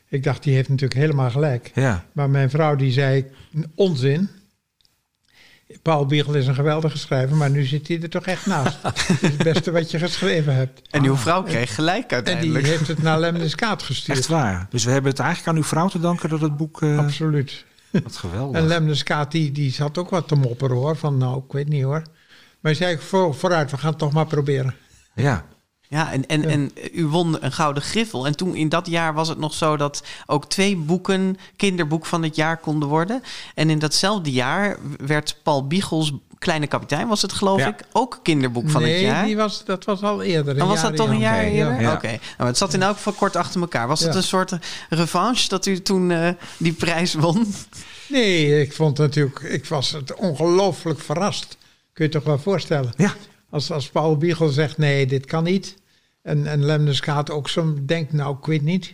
ik dacht, die heeft natuurlijk helemaal gelijk. Ja. Maar mijn vrouw die zei, onzin. Paul Biegel is een geweldige schrijver, maar nu zit hij er toch echt naast. (laughs) Het is het beste wat je geschreven hebt. En uw vrouw kreeg gelijk En die uiteindelijk. heeft het naar Lemniskaat (laughs) gestuurd. Echt waar. Dus we hebben het eigenlijk aan uw vrouw te danken dat het boek... eh, Absoluut. wat geweldig. En Lemniskaat die, die zat ook wat te mopperen hoor. Van nou, ik weet niet hoor. Maar hij zei, voor, vooruit, we gaan het toch maar proberen. Ja. Ja, en, en, en u won een gouden griffel. En toen in dat jaar was het nog zo dat ook twee boeken kinderboek van het jaar konden worden. En in datzelfde jaar werd Paul Biegels Kleine Kapitein, was het geloof Ja. ik, ook kinderboek van nee, het jaar. Die was, dat was al eerder. Dan was dat toch een jaar eerder? ja. Oké, nou, het zat in elk geval kort achter elkaar. Was het een soort revanche dat u toen eh, die prijs won? Nee, ik vond natuurlijk, ik was het ongelooflijk verrast. Kun je toch wel voorstellen? Ja. Als, als Paul Biegel zegt nee, dit kan niet. En, en Lemneskaat ook zo denkt, nou, ik weet niet.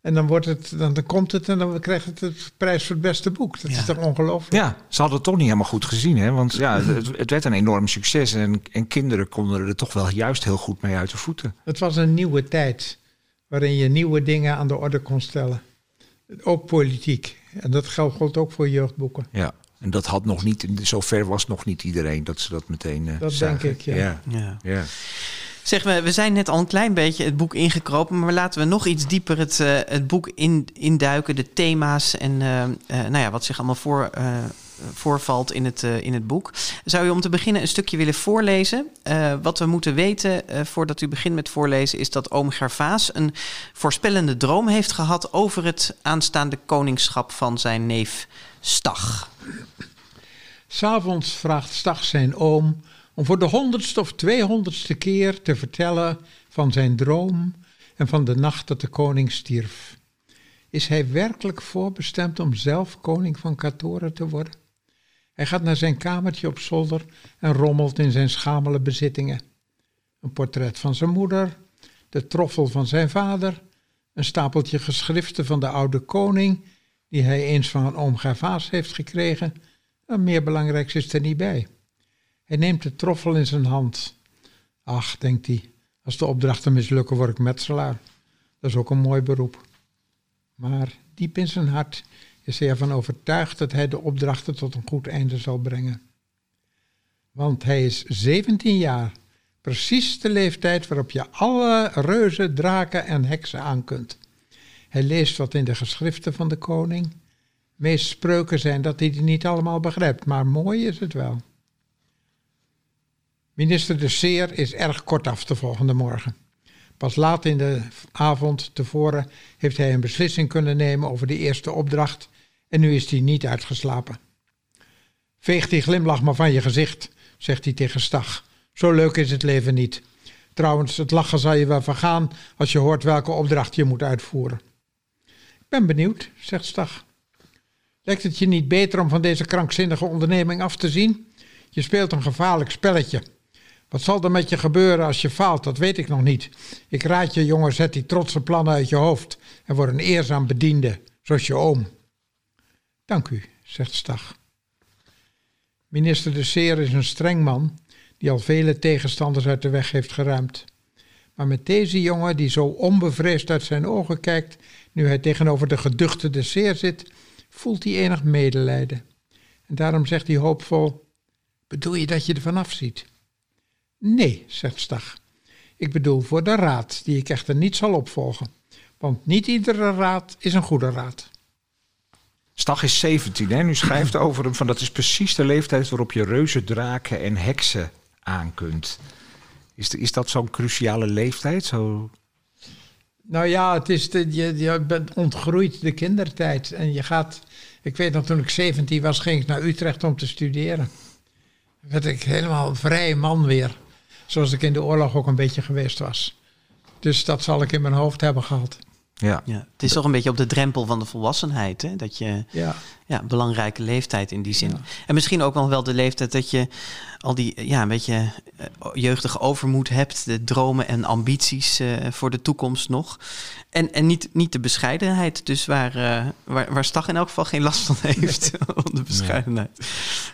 En dan, wordt het, dan, dan komt het en dan krijgt het het prijs voor het beste boek. Dat Ja. is toch ongelooflijk? Ja, ze hadden het toch niet helemaal goed gezien. Hè? Want ja, het, het werd een enorm succes. En, en kinderen konden er toch wel juist heel goed mee uit de voeten. Het was een nieuwe tijd waarin je nieuwe dingen aan de orde kon stellen. Ook politiek. En dat geldt ook voor jeugdboeken. Ja. En dat had nog niet, zover was nog niet iedereen dat ze dat meteen eh Dat zagen. denk ik, ja. ja. Ja. ja. Zeg, we, we zijn net al een klein beetje het boek ingekropen, maar laten we nog iets dieper het, eh, het boek in, induiken, de thema's en eh, eh, nou ja, wat zich allemaal voor, voorvalt in het, in het boek. Zou u om te beginnen een stukje willen voorlezen? wat we moeten weten voordat u begint met voorlezen is dat oom Gervaas een voorspellende droom heeft gehad over het aanstaande koningschap van zijn neef Stag. S'avonds vraagt Stag zijn oom om voor de honderdste of tweehonderdste keer te vertellen van zijn droom en van de nacht dat de koning stierf. Is hij werkelijk voorbestemd om zelf koning van Katoren te worden? Hij gaat naar zijn kamertje op zolder en rommelt in zijn schamele bezittingen. Een portret van zijn moeder, de troffel van zijn vader, een stapeltje geschriften van de oude koning, die hij eens van een oom Gervaas heeft gekregen, en meer belangrijks is er niet bij. Hij neemt de troffel in zijn hand. Ach, denkt hij, als de opdrachten mislukken word ik metselaar. Dat is ook een mooi beroep. Maar diep in zijn hart is hij ervan overtuigd dat hij de opdrachten tot een goed einde zal brengen. Want hij is 17 jaar, precies de leeftijd waarop je alle reuzen, draken en heksen aan kunt. Hij leest wat in de geschriften van de koning. Meest spreuken zijn dat hij die niet allemaal begrijpt, maar mooi is het wel. Minister de Seer is erg kortaf de volgende morgen. Pas laat in de avond tevoren heeft hij een beslissing kunnen nemen over de eerste opdracht en nu is hij niet uitgeslapen. Veeg die glimlach maar van je gezicht, zegt hij tegen Stag. Zo leuk is het leven niet. Trouwens, het lachen zal je wel vergaan als je hoort welke opdracht je moet uitvoeren. Ik ben benieuwd, zegt Stag. Lijkt het je niet beter om van deze krankzinnige onderneming af te zien? Je speelt een gevaarlijk spelletje. Wat zal er met je gebeuren als je faalt? Dat weet ik nog niet. Ik raad je, jongen, zet die trotse plannen uit je hoofd en word een eerzaam bediende, zoals je oom. Dank u, zegt Stag. Minister de Seer is een streng man die al vele tegenstanders uit de weg heeft geruimd. Maar met deze jongen, die zo onbevreesd uit zijn ogen kijkt, nu hij tegenover de geduchte de Seer zit, voelt hij enig medelijden. En daarom zegt hij hoopvol: Bedoel je dat je er vanaf ziet? Nee, zegt Stag. Ik bedoel voor de raad, die ik echter niet zal opvolgen. Want niet iedere raad is een goede raad. Stag is 17 en u schrijft over hem van dat is precies de leeftijd waarop je reuzen, draken en heksen aan kunt. Is, is dat zo'n cruciale leeftijd? Zo... Nou ja, het is de, je, je bent ontgroeid de kindertijd. En je gaat. Ik weet nog, toen ik 17 was, ging ik naar Utrecht om te studeren. werd ik helemaal vrij man weer. Zoals ik in de oorlog ook een beetje geweest was. Dus dat zal ik in mijn hoofd hebben gehad. Ja. ja. Het is toch een beetje op de drempel van de volwassenheid. Hè? Dat je, ja. ja, belangrijke leeftijd in die zin. En misschien ook nog wel de leeftijd dat je al die, ja, een beetje uh, jeugdige overmoed hebt. De dromen en ambities uh, voor de toekomst nog. En, en niet, niet de bescheidenheid. Dus waar, uh, waar, waar Stag in elk geval geen last van heeft. (laughs) de bescheidenheid.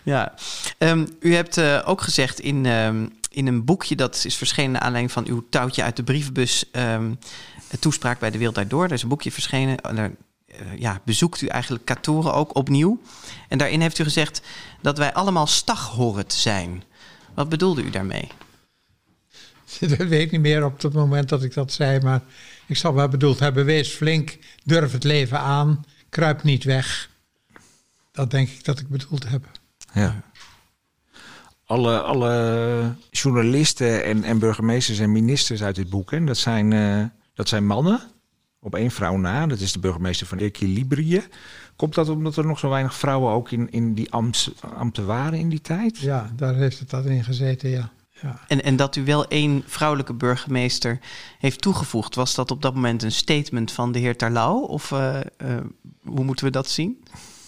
Ja. Um, u hebt ook gezegd in, um, in een boekje dat is verschenen naar aanleiding van uw touwtje uit de brievenbus. Um, toespraak bij de Wereld Door. Er is een boekje verschenen. Daar uh, ja, bezoekt u eigenlijk Katoren ook opnieuw. En daarin heeft u gezegd dat wij allemaal staghorret zijn. Wat bedoelde u daarmee? (laughs) Dat weet ik niet meer op het moment dat ik dat zei, maar ik zal wel bedoeld hebben: wees flink, durf het leven aan, kruip niet weg. Dat denk ik dat ik bedoeld heb. Ja. Alle, alle journalisten en, en burgemeesters en ministers uit dit boek, hè, dat zijn. Uh dat zijn mannen, op één vrouw na. Dat is de burgemeester van Equilibrië. Komt dat omdat er nog zo weinig vrouwen ook in, in die ambt, ambten waren in die tijd? Ja, daar heeft het dat in gezeten, ja. ja. En, en dat u wel één vrouwelijke burgemeester heeft toegevoegd, was dat op dat moment een statement van de heer Terlouw? Of uh, uh, hoe moeten we dat zien?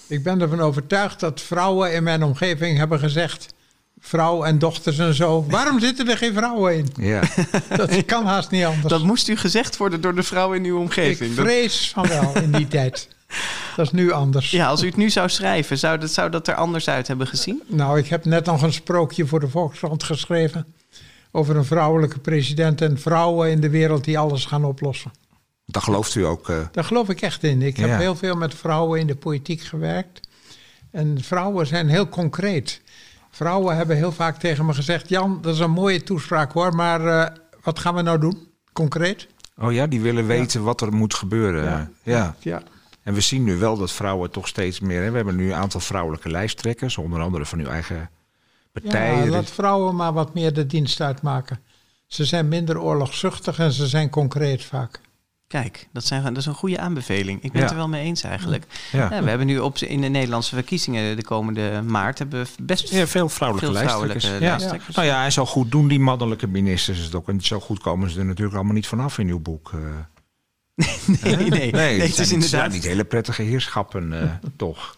Ik ben ervan overtuigd dat vrouwen in mijn omgeving hebben gezegd vrouw en dochters en zo. Waarom zitten er geen vrouwen in? Ja. (laughs) Dat kan haast niet anders. Dat moest u gezegd worden door de vrouwen in uw omgeving. Ik vrees van wel in die tijd. Dat is nu anders. Ja, als u het nu zou schrijven, zou dat, zou dat er anders uit hebben gezien? Nou, ik heb net nog een sprookje voor de Volkskrant geschreven. Over een vrouwelijke president en vrouwen in de wereld die alles gaan oplossen. Daar gelooft u ook? Uh... Daar geloof ik echt in. Ik heb heel veel met vrouwen in de politiek gewerkt. En vrouwen zijn heel concreet. Vrouwen hebben heel vaak tegen me gezegd: Jan, dat is een mooie toespraak hoor, maar uh, wat gaan we nou doen? Concreet? Oh ja, die willen weten ja. wat er moet gebeuren. Ja. Ja. ja. En we zien nu wel dat vrouwen toch steeds meer... Hè, we hebben nu een aantal vrouwelijke lijsttrekkers... onder andere van uw eigen partij. Ja, laat vrouwen maar wat meer de dienst uitmaken. Ze zijn minder oorlogzuchtig en ze zijn concreet vaak. Kijk, dat, zijn, dat is een goede aanbeveling. Ik ben Ja. het er wel mee eens eigenlijk. Ja. Ja, we hebben nu op, in de Nederlandse verkiezingen de komende maart hebben we best veel vrouwelijke veel vrouwelijke ja. lijsttrekkers. Nou ja, en zo goed doen die mannelijke ministers het ook. En zo goed komen ze er natuurlijk allemaal niet vanaf in uw boek. eh. (laughs) nee, nee, nee, Nee, het is zijn niet, inderdaad niet hele prettige heerschappen, eh, (laughs) toch?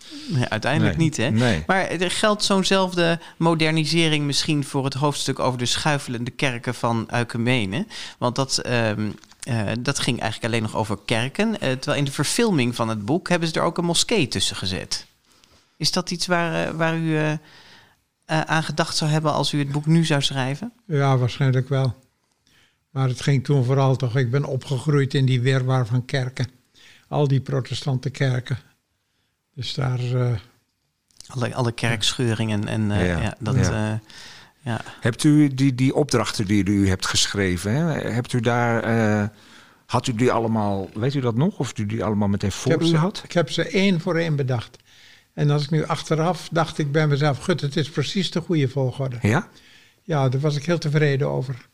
Uiteindelijk Nee. niet, hè? Nee. Maar er geldt zo'nzelfde modernisering misschien voor het hoofdstuk over de schuifelende kerken van Uikemene. Want dat, ehm, eh, dat ging eigenlijk alleen nog over kerken. eh, terwijl in de verfilming van het boek hebben ze er ook een moskee tussen gezet. Is dat iets waar, eh, waar u eh, eh, aan gedacht zou hebben als u het boek nu zou schrijven? Ja, waarschijnlijk wel. Maar het ging toen vooral toch, ik ben opgegroeid in die wirwar van kerken. Al die protestante kerken. Dus daar, eh, Alle, alle kerkscheuringen en eh, Ja. ja. dat... Ja. Ja. Hebt u die, die opdrachten die u hebt geschreven, hè? hebt u daar... eh, had u die allemaal, weet u dat nog? Of u die allemaal meteen voor u had? ik heb ze één voor één bedacht. En als ik nu achteraf dacht ik bij mezelf, gut, het is precies de goede volgorde. Ja? Ja, daar was ik heel tevreden over.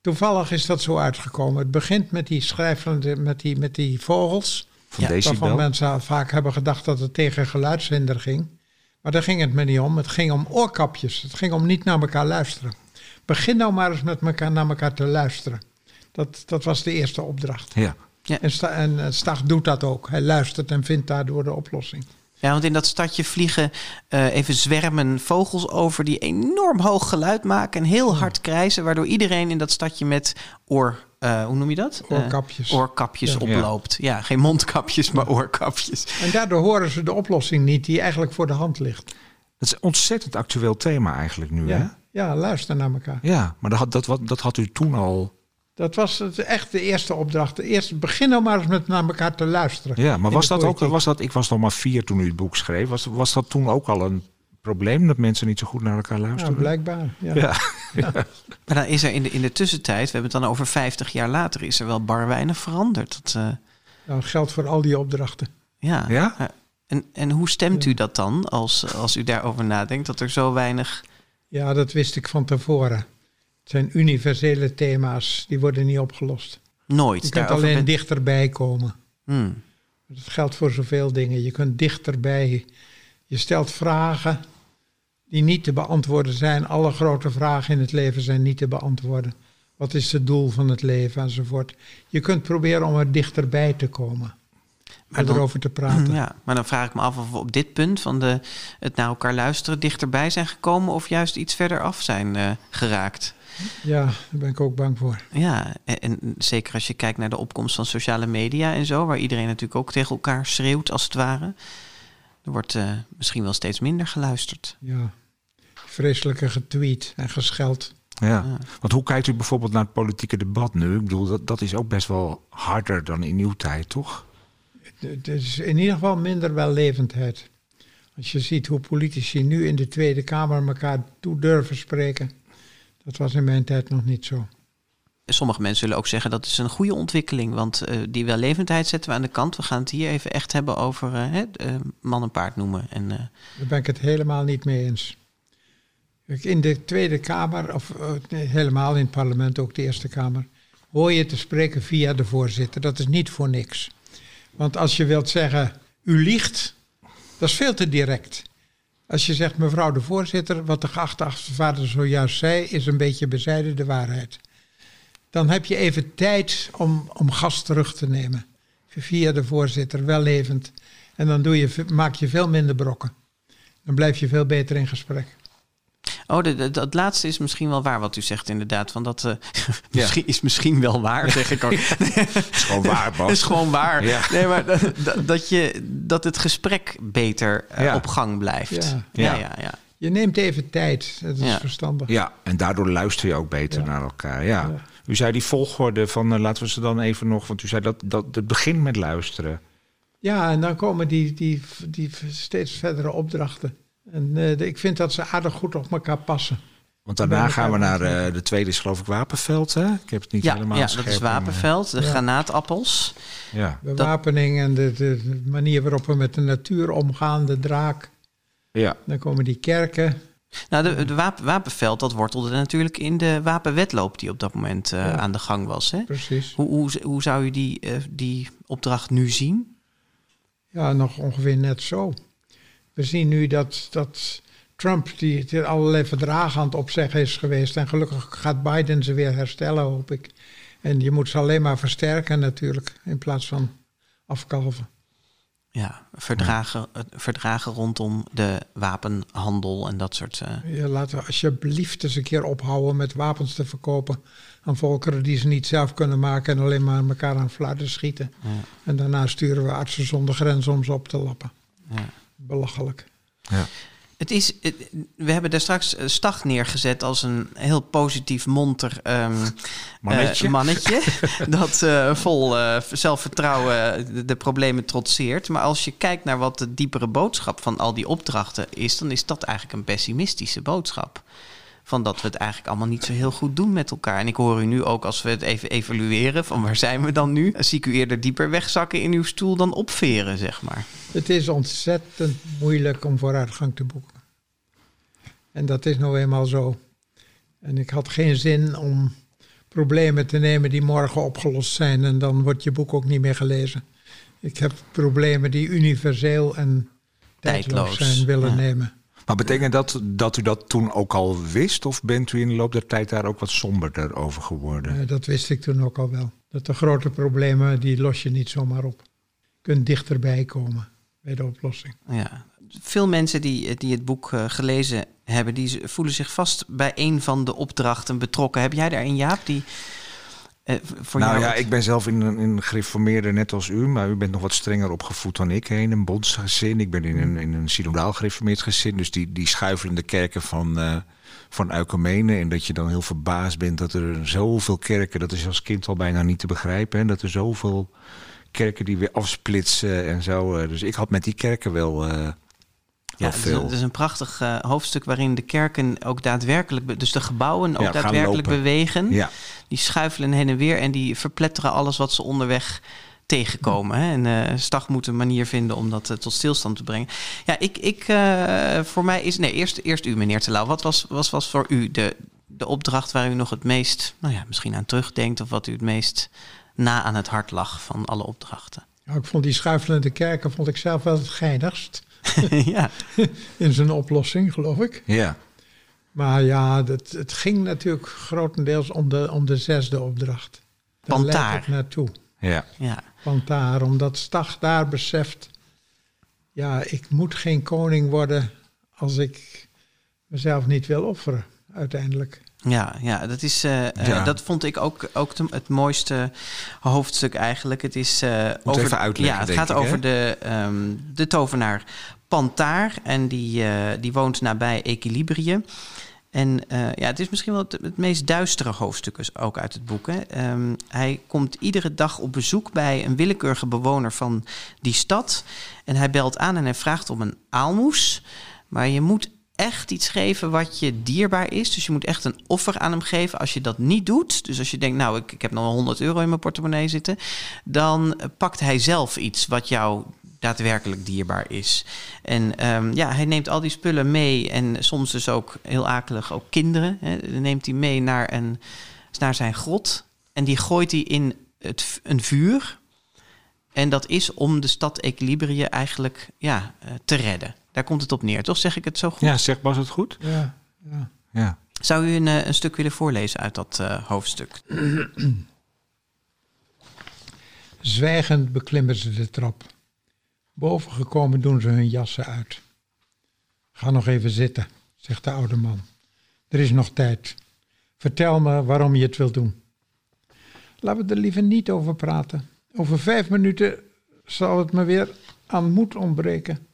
Toevallig is dat zo uitgekomen. Het begint met die schrijfende, met die, met die vogels. Van Ja, Decibel? Waarvan mensen vaak hebben gedacht dat het tegen geluidshinder ging. Maar daar ging het me niet om. Het ging om oorkapjes. Het ging om niet naar elkaar luisteren. Begin nou maar eens met elkaar naar elkaar te luisteren. Dat, dat was de eerste opdracht. Ja. En, Sta, en eh, Stag doet dat ook. Hij luistert en vindt daardoor de oplossing. Ja, want in dat stadje vliegen eh, even zwermen vogels over die enorm hoog geluid maken en heel hard krijzen, waardoor iedereen in dat stadje met oor, eh, hoe noem je dat? Eh, Oorkapjes. oorkapjes Ja. oploopt. Ja, geen mondkapjes, maar oorkapjes. En daardoor horen ze de oplossing niet die eigenlijk voor de hand ligt. Dat is een ontzettend actueel thema eigenlijk nu, hè? Ja, ja luister naar elkaar. Ja, maar dat, had- dat, wat- dat had u toen al... Dat was het, echt de eerste opdracht. De eerste, begin nou maar eens met naar elkaar te luisteren. Ja, maar was dat ook... Was dat, ik was nog maar vier toen u het boek schreef. Was, was dat toen ook al een probleem dat mensen niet zo goed naar elkaar Ja, luisteren? blijkbaar. Ja. Ja. (laughs) Maar dan is er in de, in de tussentijd, we hebben het dan over 50 jaar later, is er wel bar weinig veranderd. Dat, eh, Dat geldt voor al die opdrachten. ja. Ja? En, en hoe stemt u dat dan als, als u daarover nadenkt, dat er zo weinig... Ja, dat wist ik van tevoren. Het zijn universele thema's, die worden niet opgelost. Nooit. Je kunt alleen ben- dichterbij komen. Hmm. Dat geldt voor zoveel dingen. Je kunt dichterbij. Je stelt vragen die niet te beantwoorden zijn. Alle grote vragen in het leven zijn niet te beantwoorden. Wat is het doel van het leven enzovoort. Je kunt proberen om er dichterbij te komen. Maar dan- erover te praten. (clears throat) Ja, maar dan vraag ik me af of we op dit punt van de, het naar elkaar luisteren dichterbij zijn gekomen of juist iets verder af zijn eh, geraakt. Ja, daar ben ik ook bang voor. Ja, en, en zeker als je kijkt naar de opkomst van sociale media en zo, waar iedereen natuurlijk ook tegen elkaar schreeuwt als het ware. Er wordt eh, misschien wel steeds minder geluisterd. Ja. Vreselijke getweet en gescheld. Ja. Want hoe kijkt u bijvoorbeeld naar het politieke debat nu? Ik bedoel, dat, dat is ook best wel harder dan in uw tijd, toch? Het is in ieder geval minder wellevendheid. Als je ziet hoe politici nu in de Tweede Kamer elkaar toe durven spreken. Dat was in mijn tijd nog niet zo. Sommige mensen zullen ook zeggen dat is een goede ontwikkeling, want eh, die wellevendheid zetten we aan de kant. We gaan het hier even echt hebben over eh, man en paard noemen. En, Daar ben ik het helemaal niet mee eens. In de Tweede Kamer, of nee, helemaal in het parlement, ook de Eerste Kamer, hoor je te spreken via de voorzitter. Dat is niet voor niks. Want als je wilt zeggen, u liegt, dat is veel te direct. Als je zegt, mevrouw de voorzitter, wat de geachte achtervader zojuist zei, is een beetje bezijden de waarheid. Dan heb je even tijd om, om gas terug te nemen. Via de voorzitter, wellevend. En dan doe je, maak je veel minder brokken. Dan blijf je veel beter in gesprek. Oh, de, de- dat laatste is misschien wel waar wat u zegt inderdaad. Want dat eh, (laughs) misschien, is misschien wel waar, zeg ik ook. (laughs) Het is gewoon waar, Dat Bas. is gewoon waar. Ja. Nee, maar dat, dat- je, dat het gesprek beter eh, Ja. op gang blijft. Ja. ja, Ja. ja. ja. Je neemt even tijd. Dat is Ja. verstandig. Ja, en daardoor luister je ook beter Ja. naar elkaar. Ja. Ja. U zei die volgorde van, eh, laten we ze dan even nog, want u zei dat, dat het begint met luisteren. Ja, en dan komen die, die, die steeds verdere opdrachten. En eh, ik vind dat ze aardig goed op elkaar passen. Want daarna gaan we naar eh, de tweede, is geloof ik, Wapenveld. Hè? Ik heb het niet Ja, helemaal ja scherp dat is eh, Wapenveld, de Ja. granaatappels. Ja. bewapening en de, de manier waarop we met de natuur omgaan, de draak. Ja. Dan komen die kerken. Nou, de, de wapen, wapenveld, dat wortelde natuurlijk in de wapenwetloop die op dat moment eh, Ja. aan de gang was. Hè? Precies. Hoe, hoe, hoe zou je die, die opdracht nu zien? Ja, nog ongeveer net zo. We zien nu dat, dat Trump die, die allerlei verdragen aan het opzeggen is geweest. En gelukkig gaat Biden ze weer herstellen, hoop ik. En je moet ze alleen maar versterken natuurlijk, in plaats van afkalven. Ja, verdragen, verdragen rondom de wapenhandel en dat soort. eh, Je laten we alsjeblieft eens een keer ophouden met wapens te verkopen aan volkeren die ze niet zelf kunnen maken en alleen maar elkaar aan fluiten schieten. ja, En daarna sturen we artsen zonder grenzen om ze op te lappen. ja. Belachelijk. Het is, het- we hebben daar straks eh, Stag neergezet als een heel positief, monter ehm, Mannetje. eh, mannetje (laughs) dat eh, vol eh, zelfvertrouwen de, de problemen trotseert. Maar als je kijkt naar wat de diepere boodschap van al die opdrachten is, dan is dat eigenlijk een pessimistische boodschap. Van dat we het eigenlijk allemaal niet zo heel goed doen met elkaar. En ik hoor u nu ook, als we het even evalueren, van waar zijn we dan nu? Zie ik u eerder dieper wegzakken in uw stoel dan opveren, zeg maar. Het is ontzettend moeilijk om vooruitgang te boeken. En dat is nou eenmaal zo. En ik had geen zin om problemen te nemen die morgen opgelost zijn en dan wordt je boek ook niet meer gelezen. Ik heb problemen die universeel en tijdloos, Tijdloos, zijn willen ja. nemen. Maar betekent dat dat u dat toen ook al wist? Of bent u in de loop der tijd daar ook wat somberder over geworden? Eh, dat wist ik toen ook al wel. Dat de grote problemen, die los je niet zomaar op. Je kunt dichterbij komen bij de oplossing. Ja. Veel mensen die, die het boek eh, gelezen hebben, die voelen zich vast bij een van de opdrachten betrokken. Heb jij daar een Jaap die eh, voor nou jou... ja, het- ik ben zelf in een, in een gereformeerde net als u, maar u bent nog wat strenger opgevoed dan ik. hè, In een bondsgezin. Ik ben in een, in een synodaal gereformeerd gezin. Dus die, die schuifelende kerken van, eh van. En dat je dan heel verbaasd bent dat er zoveel kerken, dat is als kind al bijna niet te begrijpen. Hè, dat er zoveel kerken die weer afsplitsen en zo. eh, Dus ik had met die kerken wel, ja, het is, een, veel. het is een prachtig eh, hoofdstuk waarin de kerken ook daadwerkelijk, dus de gebouwen ook Ja, daadwerkelijk bewegen. Ja, Die schuifelen heen en weer en die verpletteren alles wat ze onderweg tegenkomen. Hè? En eh Stag moet een manier vinden om dat eh, tot stilstand te brengen. Ja, ik, ik eh, voor mij is. Nee, eerst, eerst u, meneer Terlouw. Wat was, was, was voor u de, de opdracht waar u nog het meest, nou ja, misschien aan terugdenkt, of wat u het meest na aan het hart lag van alle opdrachten? Ja, ik vond die schuifelende kerken vond ik zelf wel het geinigst. (laughs) ja, (laughs) in zijn oplossing, geloof ik. ja. Maar ja, het, het ging natuurlijk grotendeels om de, om de zesde opdracht. Daar Pantaar. leidt het naartoe. ja. ja. Pantaar, omdat Stag daar beseft... ja, ik moet geen koning worden als ik mezelf niet wil offeren, uiteindelijk. Ja, ja, dat, is, eh, eh, dat vond ik ook, ook het mooiste hoofdstuk eigenlijk. Het is eh, over. even uitleggen, Ja, het gaat ik, over hè? de, ehm, de tovenaar Pantaar. En die, die woont nabij Equilibrium. En ja, het is misschien wel het, het meest duistere hoofdstuk is ook uit het boek. Hè. Ehm, hij komt iedere dag op bezoek bij een willekeurige bewoner van die stad. En hij belt aan en hij vraagt om een aalmoes. Maar je moet echt iets geven wat je dierbaar is. Dus je moet echt een offer aan hem geven. Als je dat niet doet, dus als je denkt, nou, ik, ik heb nog wel 100 euro in mijn portemonnee zitten, dan eh, pakt hij zelf iets wat jou daadwerkelijk dierbaar is. En ehm, ja, hij neemt al die spullen mee en soms dus ook heel akelig ook kinderen. Hè, neemt hij mee naar, een, naar zijn grot en die gooit hij in het, een vuur. En dat is om de stad Equilibrië eigenlijk ja, eh, te redden. Daar komt het op neer, toch? Zeg ik het zo goed? ja, zeg Bas het goed? Ja, ja. Ja. Zou u een, eh, een stuk willen voorlezen uit dat eh, hoofdstuk? (clears throat) Zwijgend beklimmen ze de trap. Boven gekomen doen ze hun jassen uit. Ga nog even zitten, zegt de oude man. Er is nog tijd. Vertel me waarom je het wilt doen. Laten we er liever niet over praten. Over vijf minuten zal het me weer aan moed ontbreken.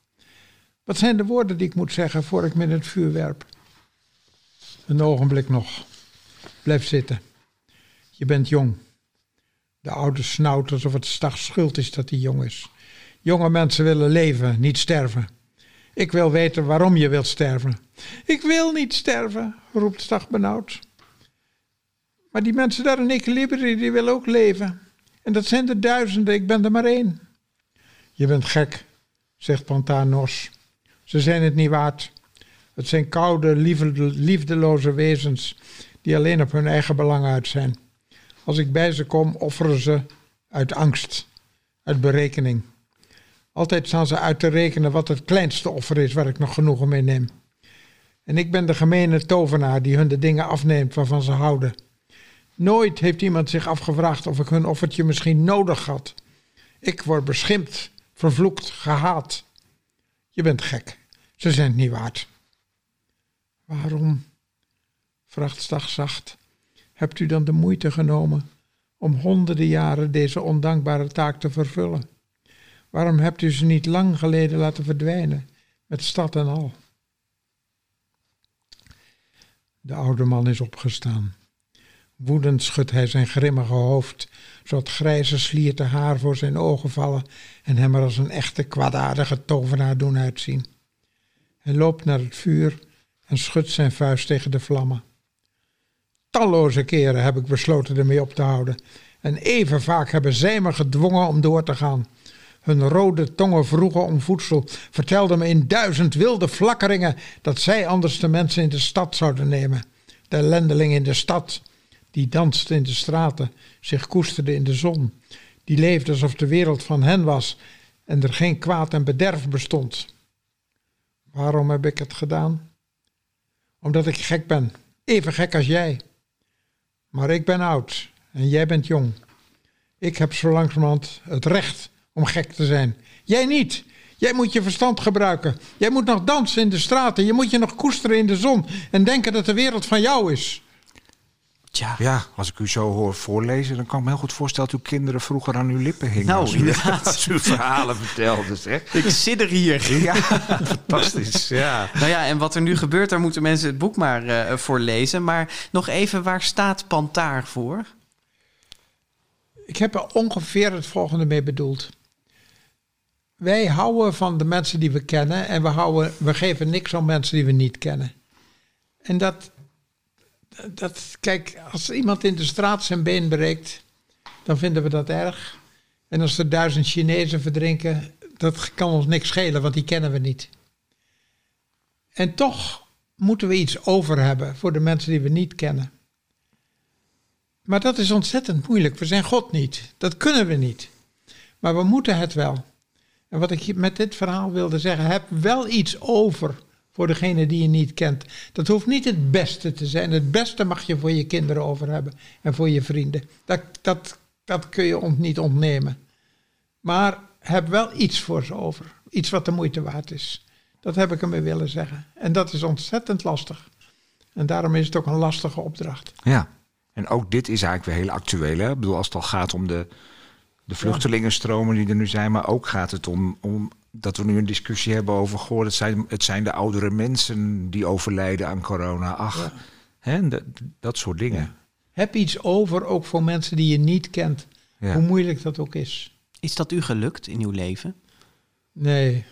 Wat zijn de woorden die ik moet zeggen voor ik me in het vuur werp? Een ogenblik nog. Blijf zitten. Je bent jong. De oude snauwt alsof het Stag schuld is dat hij jong is. Jonge mensen willen leven, niet sterven. Ik wil weten waarom je wilt sterven. Ik wil niet sterven, roept Stag benauwd. Maar die mensen daar in Equilibrium, die willen ook leven. En dat zijn er duizenden, ik ben er maar één. Je bent gek, zegt Pantanos. Ze zijn het niet waard. Het zijn koude, liefdeloze wezens die alleen op hun eigen belang uit zijn. Als ik bij ze kom, offeren ze uit angst, uit berekening. Altijd staan ze uit te rekenen wat het kleinste offer is waar ik nog genoegen mee neem. En ik ben de gemene tovenaar die hun de dingen afneemt waarvan ze houden. Nooit heeft iemand zich afgevraagd of ik hun offertje misschien nodig had. Ik word beschimpt, vervloekt, gehaat. Je bent gek. Ze zijn het niet waard. Waarom, vraagt Stag zacht, hebt u dan de moeite genomen om honderden jaren deze ondankbare taak te vervullen? Waarom hebt u ze niet lang geleden laten verdwijnen, met stad en al? De oude man is opgestaan. Woedend schudt hij zijn grimmige hoofd, zodat grijze slierte haar voor zijn ogen vallen en hem er als een echte kwaadaardige tovenaar doen uitzien. Hij loopt naar het vuur en schudt zijn vuist tegen de vlammen. Talloze keren heb ik besloten ermee op te houden, en even vaak hebben zij me gedwongen om door te gaan. Hun rode tongen vroegen om voedsel, vertelden me in duizend wilde flakkeringen dat zij anders de mensen in de stad zouden nemen. De ellendeling in de stad, die danste in de straten, zich koesterde in de zon, die leefde alsof de wereld van hen was en er geen kwaad en bederf bestond. Waarom heb ik het gedaan? Omdat ik gek ben, even gek als jij. Maar ik ben oud en jij bent jong. Ik heb zo langzamerhand het recht om gek te zijn. Jij niet. Jij moet je verstand gebruiken. Jij moet nog dansen in de straten. Je moet je nog koesteren in de zon en denken dat de wereld van jou is. Tja. Ja, als ik u zo hoor voorlezen, dan kan ik me heel goed voorstellen dat uw kinderen vroeger aan uw lippen hingen. Nou, als u, inderdaad. (laughs) Als u verhalen vertelde, zeg. Ik zit er hier. Ja, (laughs) fantastisch. Ja. Nou ja, en wat er nu gebeurt, daar moeten mensen het boek maar uh, voor lezen. Maar nog even, waar staat Pantaar voor? Ik heb er ongeveer het volgende mee bedoeld. Wij houden van de mensen die we kennen en we, houden, we geven niks om mensen die we niet kennen. En dat, dat, kijk, als iemand in de straat zijn been breekt, dan vinden we dat erg. En als er duizend Chinezen verdrinken, dat kan ons niks schelen, want die kennen we niet. En toch moeten we iets over hebben voor de mensen die we niet kennen. Maar dat is ontzettend moeilijk. We zijn God niet. Dat kunnen we niet. Maar we moeten het wel. En wat ik met dit verhaal wilde zeggen, heb wel iets over voor degene die je niet kent. Dat hoeft niet het beste te zijn. Het beste mag je voor je kinderen over hebben en voor je vrienden. Dat, dat, dat kun je ont, niet ontnemen. Maar heb wel iets voor ze over. Iets wat de moeite waard is. Dat heb ik ermee willen zeggen. En dat is ontzettend lastig. En daarom is het ook een lastige opdracht. Ja, en ook dit is eigenlijk weer heel actueel. Hè? Ik bedoel, als het al gaat om de, de vluchtelingenstromen die er nu zijn, maar ook gaat het om, om dat we nu een discussie hebben over, goh, het zijn, het zijn de oudere mensen die overlijden aan corona. Ach, hè, dat, dat soort dingen. Heb iets over, ook voor mensen die je niet kent, hoe moeilijk dat ook is. Is dat u gelukt in uw leven? Nee.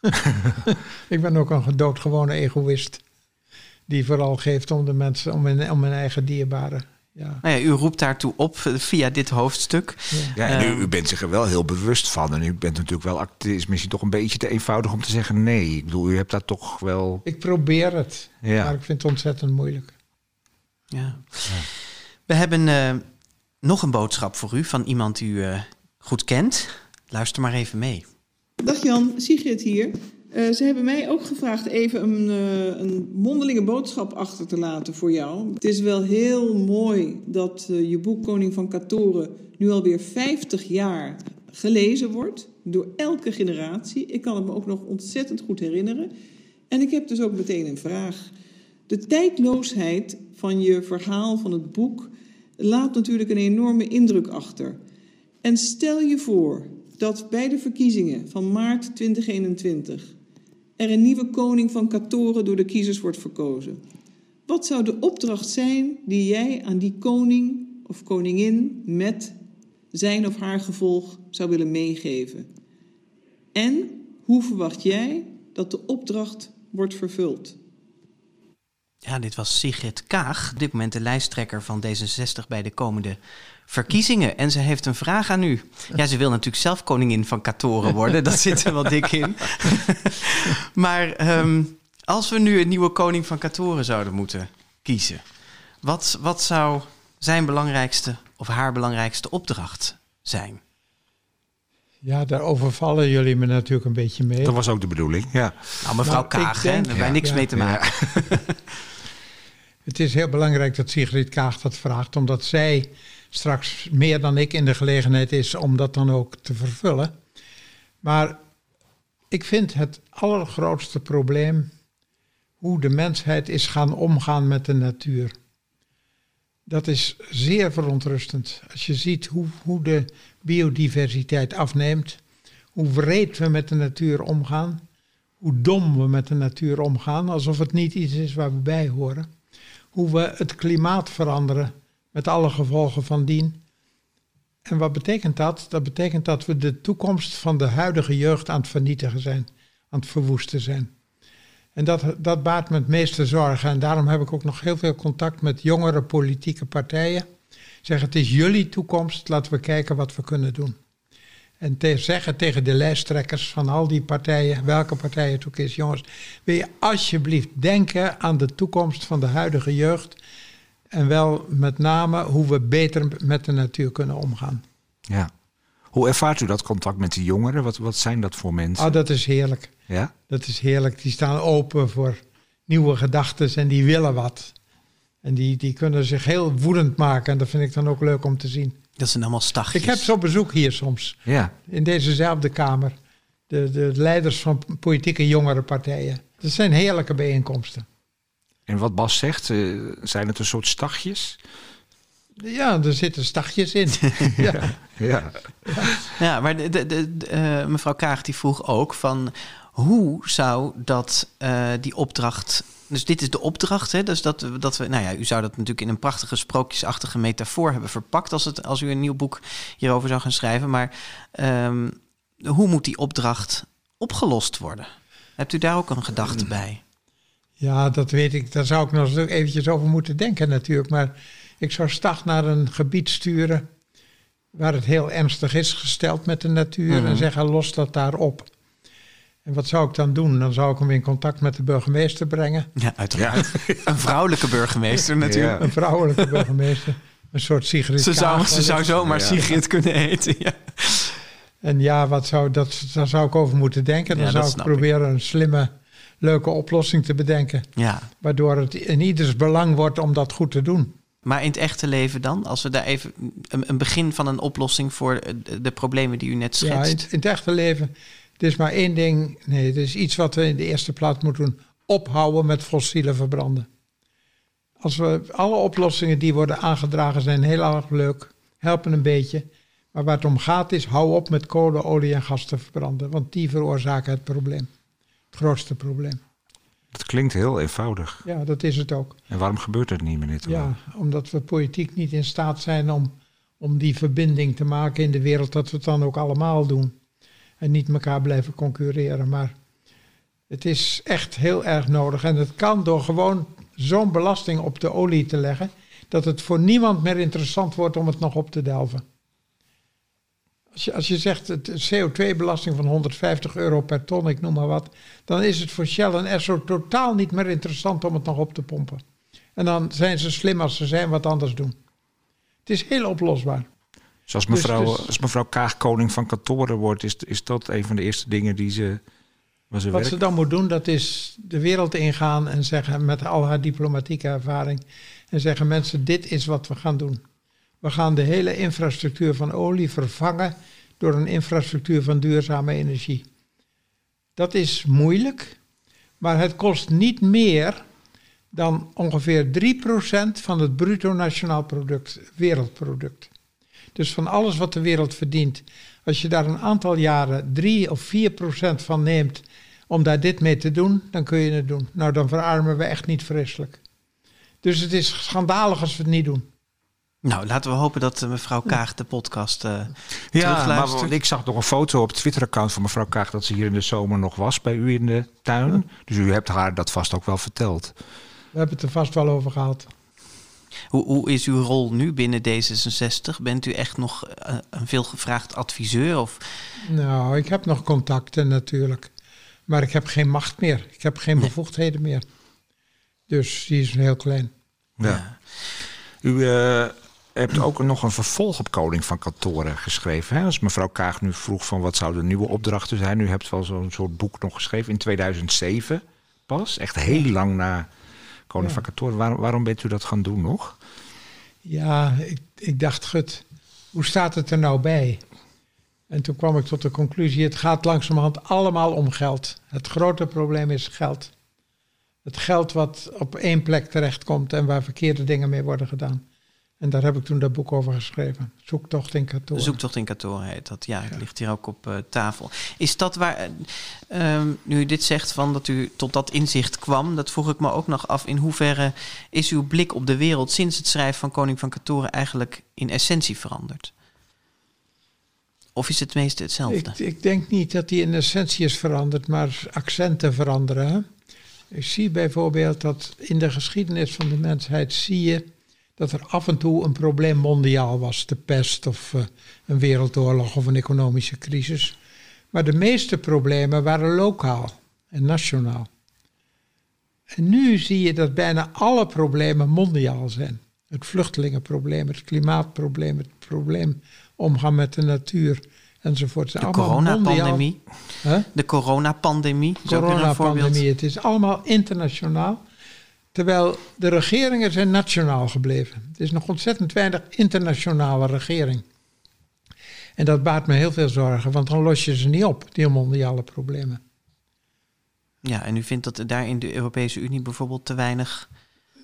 (laughs) ik ben ook een doodgewone egoïst. Die vooral geeft om de mensen, om mijn, om mijn eigen dierbaren. Ja. Nou ja, u roept daartoe op via dit hoofdstuk. Ja, en u, u, bent zich er wel heel bewust van. En u bent natuurlijk wel, het is misschien toch een beetje te eenvoudig om te zeggen nee. Ik bedoel, u hebt dat toch wel... Ik probeer het, ja. maar ik vind het ontzettend moeilijk. Ja. We hebben uh, nog een boodschap voor u van iemand die u uh, goed kent. Luister maar even mee. Dag Jan, Sigrid hier. Uh, ze hebben mij ook gevraagd even een, uh, een mondelinge boodschap achter te laten voor jou. Het is wel heel mooi dat uh, je boek Koning van Katoren nu alweer 50 jaar gelezen wordt. Door elke generatie. Ik kan het me ook nog ontzettend goed herinneren. En ik heb dus ook meteen een vraag. De tijdloosheid van je verhaal van het boek laat natuurlijk een enorme indruk achter. En stel je voor dat bij de verkiezingen van maart 2021 er een nieuwe koning van Katoren door de kiezers wordt verkozen. Wat zou de opdracht zijn die jij aan die koning of koningin met zijn of haar gevolg zou willen meegeven? En hoe verwacht jij dat de opdracht wordt vervuld? Ja, dit was Sigrid Kaag, op dit moment de lijsttrekker van D66 bij de komende verkiezingen. En ze heeft een vraag aan u. Ja, ze wil natuurlijk zelf koningin van Katoren worden. Dat zit er wel dik in. (laughs) maar ehm, als we nu een nieuwe koning van Katoren zouden moeten kiezen, wat, wat zou zijn belangrijkste of haar belangrijkste opdracht zijn? Ja, daar overvallen jullie me natuurlijk een beetje mee. Dat was ook de bedoeling, ja. Nou, mevrouw Nou, Kaag, hè, daar hebben wij niks Ja. mee te maken. (laughs) Het is heel belangrijk dat Sigrid Kaag dat vraagt, omdat zij straks meer dan ik in de gelegenheid is om dat dan ook te vervullen. Maar ik vind het allergrootste probleem hoe de mensheid is gaan omgaan met de natuur. Dat is zeer verontrustend. Als je ziet hoe, hoe de biodiversiteit afneemt, hoe wreed we met de natuur omgaan, hoe dom we met de natuur omgaan, alsof het niet iets is waar we bij horen hoe we het klimaat veranderen met alle gevolgen van dien. En wat betekent dat? Dat betekent dat we de toekomst van de huidige jeugd aan het vernietigen zijn, aan het verwoesten zijn. En dat, dat baart me het meeste zorgen. En daarom heb ik ook nog heel veel contact met jongere politieke partijen. Zeg, het is jullie toekomst, laten we kijken wat we kunnen doen. En te zeggen tegen de lijsttrekkers van al die partijen, welke partij het ook is, jongens, wil je alsjeblieft denken aan de toekomst van de huidige jeugd. En wel met name hoe we beter met de natuur kunnen omgaan. ja. Hoe ervaart u dat contact met die jongeren? Wat, wat zijn dat voor mensen? Oh, dat is heerlijk. ja? Dat is heerlijk. Die staan open voor nieuwe gedachten en die willen wat. En die, die kunnen zich heel woedend maken. En dat vind ik dan ook leuk om te zien. Dat zijn allemaal stagjes. Ik heb ze op bezoek hier soms. Ja. in dezezelfde kamer. De, de leiders van politieke jongere partijen. Dat zijn heerlijke bijeenkomsten. En wat Bas zegt, eh, zijn het een soort stagjes? Ja, er zitten stagjes in. (laughs) (laughs) ja. Ja. Ja, maar de, de, de- de, eh, mevrouw Kaag die vroeg ook van hoe zou dat eh, die opdracht. Dus dit is de opdracht, hè? Dus dat, we- dat we, nou ja, u zou dat natuurlijk in een prachtige sprookjesachtige metafoor hebben verpakt als, het, als u een nieuw boek hierover zou gaan schrijven. Maar ehm, hoe moet die opdracht opgelost worden? Hebt u daar ook een gedachte bij? Ja, dat weet ik. Daar zou ik nog eens eventjes over moeten denken natuurlijk. Maar ik zou Stag naar een gebied sturen waar het heel ernstig is gesteld met de natuur. Mhm. En zeggen, los dat daar op. En wat zou ik dan doen? Dan zou ik hem in contact met de burgemeester brengen. Ja, uiteraard. (laughs) Een vrouwelijke burgemeester natuurlijk. Ja. Een vrouwelijke burgemeester. Een soort Sigrid Ze, zou, ze zou zomaar Ja. Sigrid kunnen heten. Ja. En ja, wat zou, dat, daar zou ik over moeten denken. Dan Ja, zou ik. proberen een slimme, leuke oplossing te bedenken. ja. Waardoor het in ieders belang wordt om dat goed te doen. Maar in het echte leven dan? Als we daar even een, een begin van een oplossing voor de, de problemen die u net Ja, in, schetst. in het echte leven, het is maar één ding. Nee, het is iets wat we in de eerste plaats moeten doen. Ophouden met fossiele verbranden. Als we alle oplossingen die worden aangedragen zijn heel erg leuk, helpen een beetje. Maar waar het om gaat is, hou op met kolen, olie en gas te verbranden. Want die veroorzaken het probleem. Het grootste probleem. Dat klinkt heel eenvoudig. Ja, dat is het ook. En waarom gebeurt dat niet, meneer? Ja, omdat we politiek niet in staat zijn om, om die verbinding te maken in de wereld, dat we het dan ook allemaal doen. En niet elkaar blijven concurreren. Maar het is echt heel erg nodig. En het kan door gewoon zo'n belasting op de olie te leggen, dat het voor niemand meer interessant wordt om het nog op te delven. Als je, zegt het CO2-belasting van 150 euro per ton, ik noem maar wat, dan is het voor Shell en Esso totaal niet meer interessant om het nog op te pompen. En dan zijn ze slim als ze zijn wat anders doen. Het is heel oplosbaar. Zoals Dus- mevrouw, dus- als mevrouw Kaag koning van kantoren wordt, is, is dat een van de eerste dingen die ze, waar ze Wat werkt? ze dan moet doen, dat is de wereld ingaan en zeggen met al haar diplomatieke ervaring. En zeggen mensen, dit is wat we gaan doen. We gaan de hele infrastructuur van olie vervangen door een infrastructuur van duurzame energie. Dat is moeilijk, maar het kost niet meer dan ongeveer 3% van het bruto nationaal product, wereldproduct. Dus van alles wat de wereld verdient, als je daar een aantal jaren 3 of 4% van neemt om daar dit mee te doen, dan kun je het doen. Nou, dan verarmen we echt niet vreselijk. Dus het is schandalig als we het niet doen. Nou, laten we hopen dat eh, mevrouw Kaag de podcast eh Ja, terugluistert. maar ik zag nog een foto op het Twitter-account van mevrouw Kaag dat ze hier in de zomer nog was bij u in de tuin. Dus u hebt haar dat vast ook wel verteld. We hebben het er vast wel over gehad. Hoe, hoe is uw rol nu binnen D66? Bent u echt nog uh, een veelgevraagd adviseur? Of? Nou, ik heb nog contacten natuurlijk. Maar ik heb geen macht meer. Ik heb geen bevoegdheden meer. Dus die is heel klein. Ja. U uh, hebt ook nog een vervolg op Koning van Kantoren geschreven. Hè? Als mevrouw Kaag nu vroeg van wat zouden de nieuwe opdrachten zijn. U hebt wel zo'n soort boek nog geschreven in 2007 pas. Echt heel lang na Koning van Kantoren. Waarom, waarom bent u dat gaan doen nog? Ja, ik, ik dacht, gut, hoe staat het er nou bij? En toen kwam ik tot de conclusie, het gaat langzamerhand allemaal om geld. Het grote probleem is geld. Het geld wat op één plek terechtkomt en waar verkeerde dingen mee worden gedaan. En daar heb ik toen dat boek over geschreven. Zoektocht in Katoren. Zoektocht in Katoren heet dat. Ja, het ligt hier ook op uh, tafel. Is dat waar, uh, nu u dit zegt van dat u tot dat inzicht kwam, dat vroeg ik me ook nog af. In hoeverre is uw blik op de wereld sinds het schrijven van Koning van Katoren eigenlijk in essentie veranderd? Of is het meeste hetzelfde? Ik, ik denk niet dat die in essentie is veranderd, maar accenten veranderen. Ik zie bijvoorbeeld dat in de geschiedenis van de mensheid zie je dat er af en toe een probleem mondiaal was, de pest of uh, een wereldoorlog of een economische crisis. Maar de meeste problemen waren lokaal en nationaal. En nu zie je dat bijna alle problemen mondiaal zijn. Het vluchtelingenprobleem, het klimaatprobleem, het probleem omgaan met de natuur enzovoort. De coronapandemie. Huh? De coronapandemie. Coronapandemie. Het is allemaal internationaal. Terwijl de regeringen zijn nationaal gebleven. Het is nog ontzettend weinig internationale regering. En dat baart me heel veel zorgen, want dan los je ze niet op, die mondiale problemen. Ja, en u vindt dat daar in de Europese Unie bijvoorbeeld te weinig.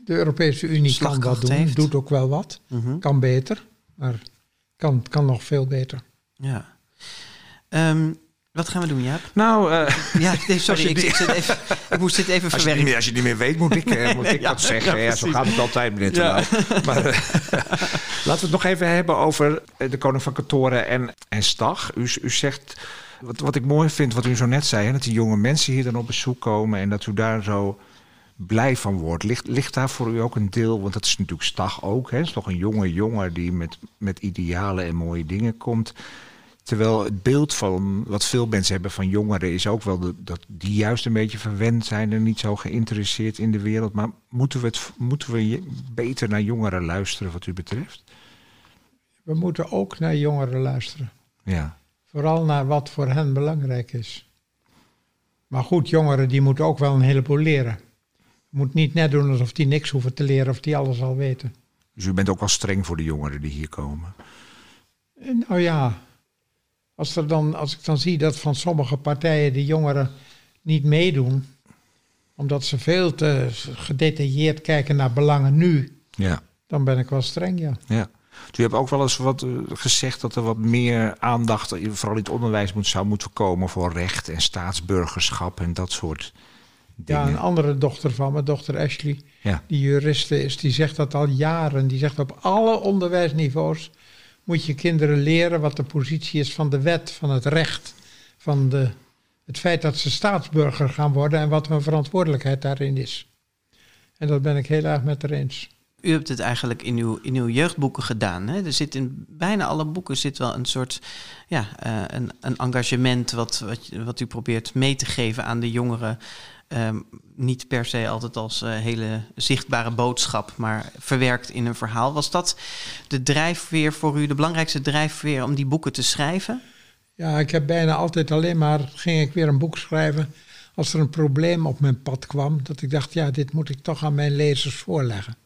De Europese Unie kan dat doen, heeft. doet ook wel wat. Mhm. Kan beter, maar kan, kan nog veel beter. Ja. Um, wat gaan we doen, Jaap? Nou, uh, (laughs) ja, nee, sorry, ik, ik, even, ik, moest dit even als verwerken. Je meer, als je niet meer weet, moet ik, uh, moet ik ja, dat zeggen. Ja, zo gaat het altijd, meneer ja. Maar uh, (laughs) laten we het nog even hebben over de koning van Katoren en, en Stag. U, u zegt, wat, wat ik mooi vind, wat u zo net zei... Hè, dat die jonge mensen hier dan op bezoek komen... en dat u daar zo blij van wordt. Ligt, ligt daar voor u ook een deel, want dat is natuurlijk Stag ook... Hè, is toch een jonge jongen die met, met idealen en mooie dingen komt... Terwijl het beeld van wat veel mensen hebben van jongeren is ook wel dat die juist een beetje verwend zijn en niet zo geïnteresseerd in de wereld. Maar moeten we, het, moeten we beter naar jongeren luisteren wat u betreft? We moeten ook naar jongeren luisteren. Ja. Vooral naar wat voor hen belangrijk is. Maar goed, jongeren die moeten ook wel een heleboel leren. Je moet niet net doen alsof die niks hoeven te leren of die alles al weten. Dus u bent ook wel streng voor de jongeren die hier komen? Nou ja, als, er dan, als ik dan zie dat van sommige partijen de jongeren niet meedoen, omdat ze veel te gedetailleerd kijken naar belangen nu, ja. dan ben ik wel streng, ja. ja. U hebt ook wel eens wat uh, gezegd dat er wat meer aandacht, vooral in het onderwijs, moet, zou moeten komen voor recht en staatsburgerschap en dat soort dingen. Ja, een andere dochter van me, dochter Ashley, ja. die juriste is, die zegt dat al jaren. Die zegt op alle onderwijsniveaus moet je kinderen leren wat de positie is van de wet, van het recht, van de, het feit dat ze staatsburger gaan worden en wat hun verantwoordelijkheid daarin is. En dat ben ik heel erg met haar eens. U hebt het eigenlijk in uw, in uw jeugdboeken gedaan. Hè? Er zit in bijna alle boeken zit wel een soort ja, uh, een, een engagement wat, wat u probeert mee te geven aan de jongeren. Um, niet per se altijd als uh, hele zichtbare boodschap, maar verwerkt in een verhaal. Was dat de drijfveer voor u, de belangrijkste drijfveer om die boeken te schrijven? Ja, ik heb bijna altijd alleen maar, ging ik weer een boek schrijven als er een probleem op mijn pad kwam. Dat ik dacht, ja, dit moet ik toch aan mijn lezers voorleggen.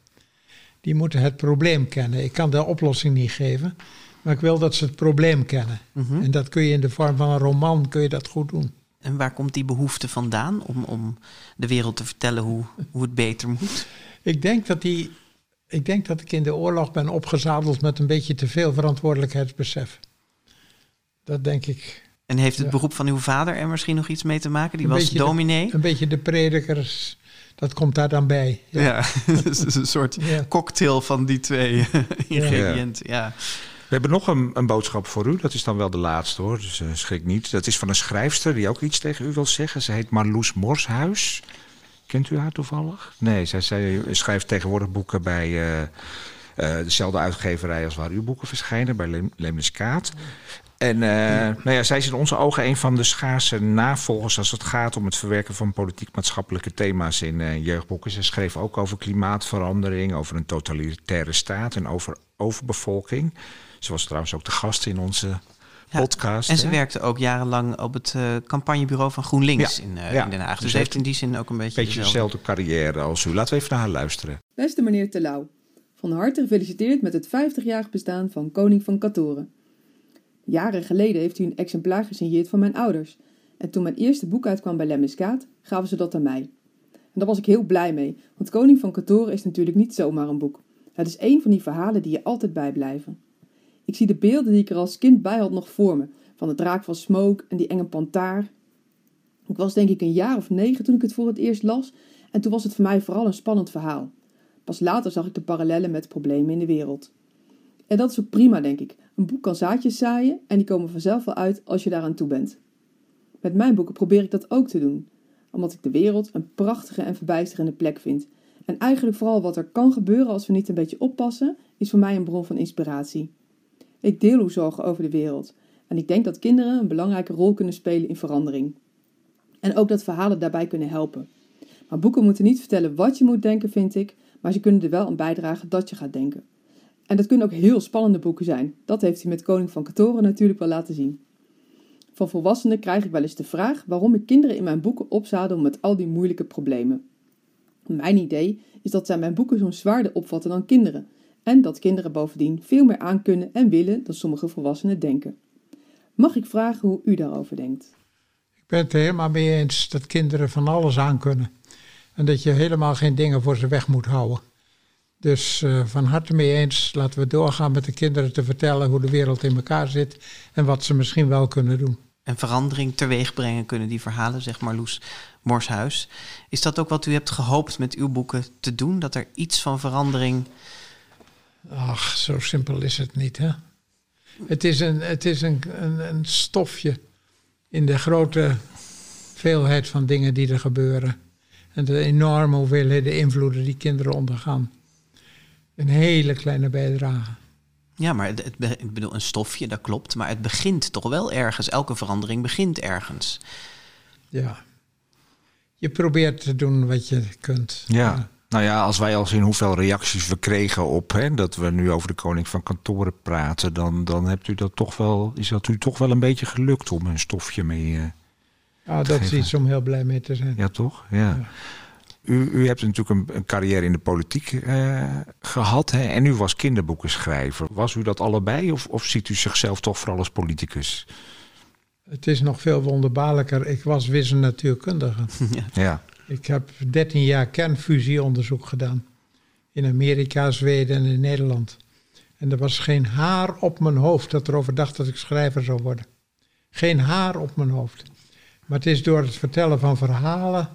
Die moeten het probleem kennen. Ik kan de oplossing niet geven, maar ik wil dat ze het probleem kennen. Mm -hmm. En dat kun je in de vorm van een roman, kun je dat goed doen. En waar komt die behoefte vandaan om, om de wereld te vertellen hoe, hoe het beter moet? Ik denk, dat die, ik denk dat ik in de oorlog ben opgezadeld met een beetje te veel verantwoordelijkheidsbesef. Dat denk ik. En heeft het ja. beroep van uw vader er misschien nog iets mee te maken? Die een was dominee? De, een beetje de predikers, dat komt daar dan bij. Ja, ja (laughs) het is een soort ja. cocktail van die twee (laughs) ingrediënten. ja. We hebben nog een, een, boodschap voor u. Dat is dan wel de laatste hoor, dus uh, schrik niet. Dat is van een schrijfster die ook iets tegen u wil zeggen. Ze heet Marloes Morshuis. Kent u haar toevallig? Nee, zij, schrijft tegenwoordig boeken bij uh, uh, dezelfde uitgeverij als waar uw boeken verschijnen, bij Lemniskaat. En uh, nou ja, zij is in onze ogen een van de schaarse navolgers als het gaat om het verwerken van politiek-maatschappelijke thema's in jeugdboeken. Ze schreef ook over klimaatverandering, over een totalitaire staat en over overbevolking. Ze was trouwens ook de gast in onze podcast. En ze werkte ook jarenlang op het uh, campagnebureau van GroenLinks in, uh, in, Den Haag. Dus, dus heeft in die zin ook een beetje, beetje dezelfde carrière als u. Laten we even naar haar luisteren. Beste meneer Telau, van harte gefeliciteerd met het 50-jarig bestaan van Koning van Katoren. Jaren geleden heeft u een exemplaar gesigneerd van mijn ouders. En toen mijn eerste boek uitkwam bij Lemmiskaat, gaven ze dat aan mij. En daar was ik heel blij mee, want Koning van Katoren is natuurlijk niet zomaar een boek. Het is een van die verhalen die je altijd bijblijven. Ik zie de beelden die ik er als kind bij had nog voor me. Van de draak van Smoke en die enge pantaar. Ik was denk ik een jaar of negen toen ik het voor het eerst las. En toen was het voor mij vooral een spannend verhaal. Pas later zag ik de parallellen met problemen in de wereld. En dat is ook prima, denk ik. Een boek kan zaadjes zaaien en die komen vanzelf wel uit als je daaraan toe bent. Met mijn boeken probeer ik dat ook te doen, omdat ik de wereld een prachtige en verbijsterende plek vind. En eigenlijk vooral wat er kan gebeuren als we niet een beetje oppassen, is voor mij een bron van inspiratie. Ik deel uw zorgen over de wereld en ik denk dat kinderen een belangrijke rol kunnen spelen in verandering. En ook dat verhalen daarbij kunnen helpen. Maar boeken moeten niet vertellen wat je moet denken, vind ik, maar ze kunnen er wel aan bijdragen dat je gaat denken. En dat kunnen ook heel spannende boeken zijn. Dat heeft hij met Koning van Katoren natuurlijk wel laten zien. Van volwassenen krijg ik wel eens de vraag waarom ik kinderen in mijn boeken opzadel met al die moeilijke problemen. Mijn idee is dat zij mijn boeken zo'n zwaarder opvatten dan kinderen en dat kinderen bovendien veel meer aankunnen en willen dan sommige volwassenen denken. Mag ik vragen hoe u daarover denkt? Ik ben het er helemaal mee eens dat kinderen van alles aankunnen. En dat je helemaal geen dingen voor ze weg moet houden. Dus uh, van harte mee eens, laten we doorgaan met de kinderen te vertellen hoe de wereld in elkaar zit en wat ze misschien wel kunnen doen. En verandering teweeg brengen kunnen die verhalen, zeg maar Loes Morshuis. Is dat ook wat u hebt gehoopt met uw boeken te doen? Dat er iets van verandering Ach, zo simpel is het niet, hè? Het is een, het is een, een, een stofje in de grote veelheid van dingen die er gebeuren. En de enorme hoeveelheden invloeden die kinderen ondergaan. Een hele kleine bijdrage. Ja, maar het, ik bedoel, een stofje, dat klopt. Maar het begint toch wel ergens. Elke verandering begint ergens. Ja. Je probeert te doen wat je kunt. ja. Nou ja, als wij al zien hoeveel reacties we kregen op hè, dat we nu over de koning van kantoren praten, dan, dan hebt u dat toch wel, is dat u toch wel een beetje gelukt om een stofje mee. Uh, ja, dat is iets om heel blij mee te zijn. Ja, toch? Ja. U, u hebt natuurlijk een, een carrière in de politiek uh, gehad hè, en u was kinderboekenschrijver. Was u dat allebei of, of ziet u zichzelf toch vooral als politicus? Het is nog veel wonderbaarlijker. Ik was wisselnatuurkundige. ja. ja. Ik heb 13 jaar kernfusieonderzoek gedaan. In Amerika, Zweden en in Nederland. En er was geen haar op mijn hoofd dat erover dacht dat ik schrijver zou worden. Geen haar op mijn hoofd. Maar het is door het vertellen van verhalen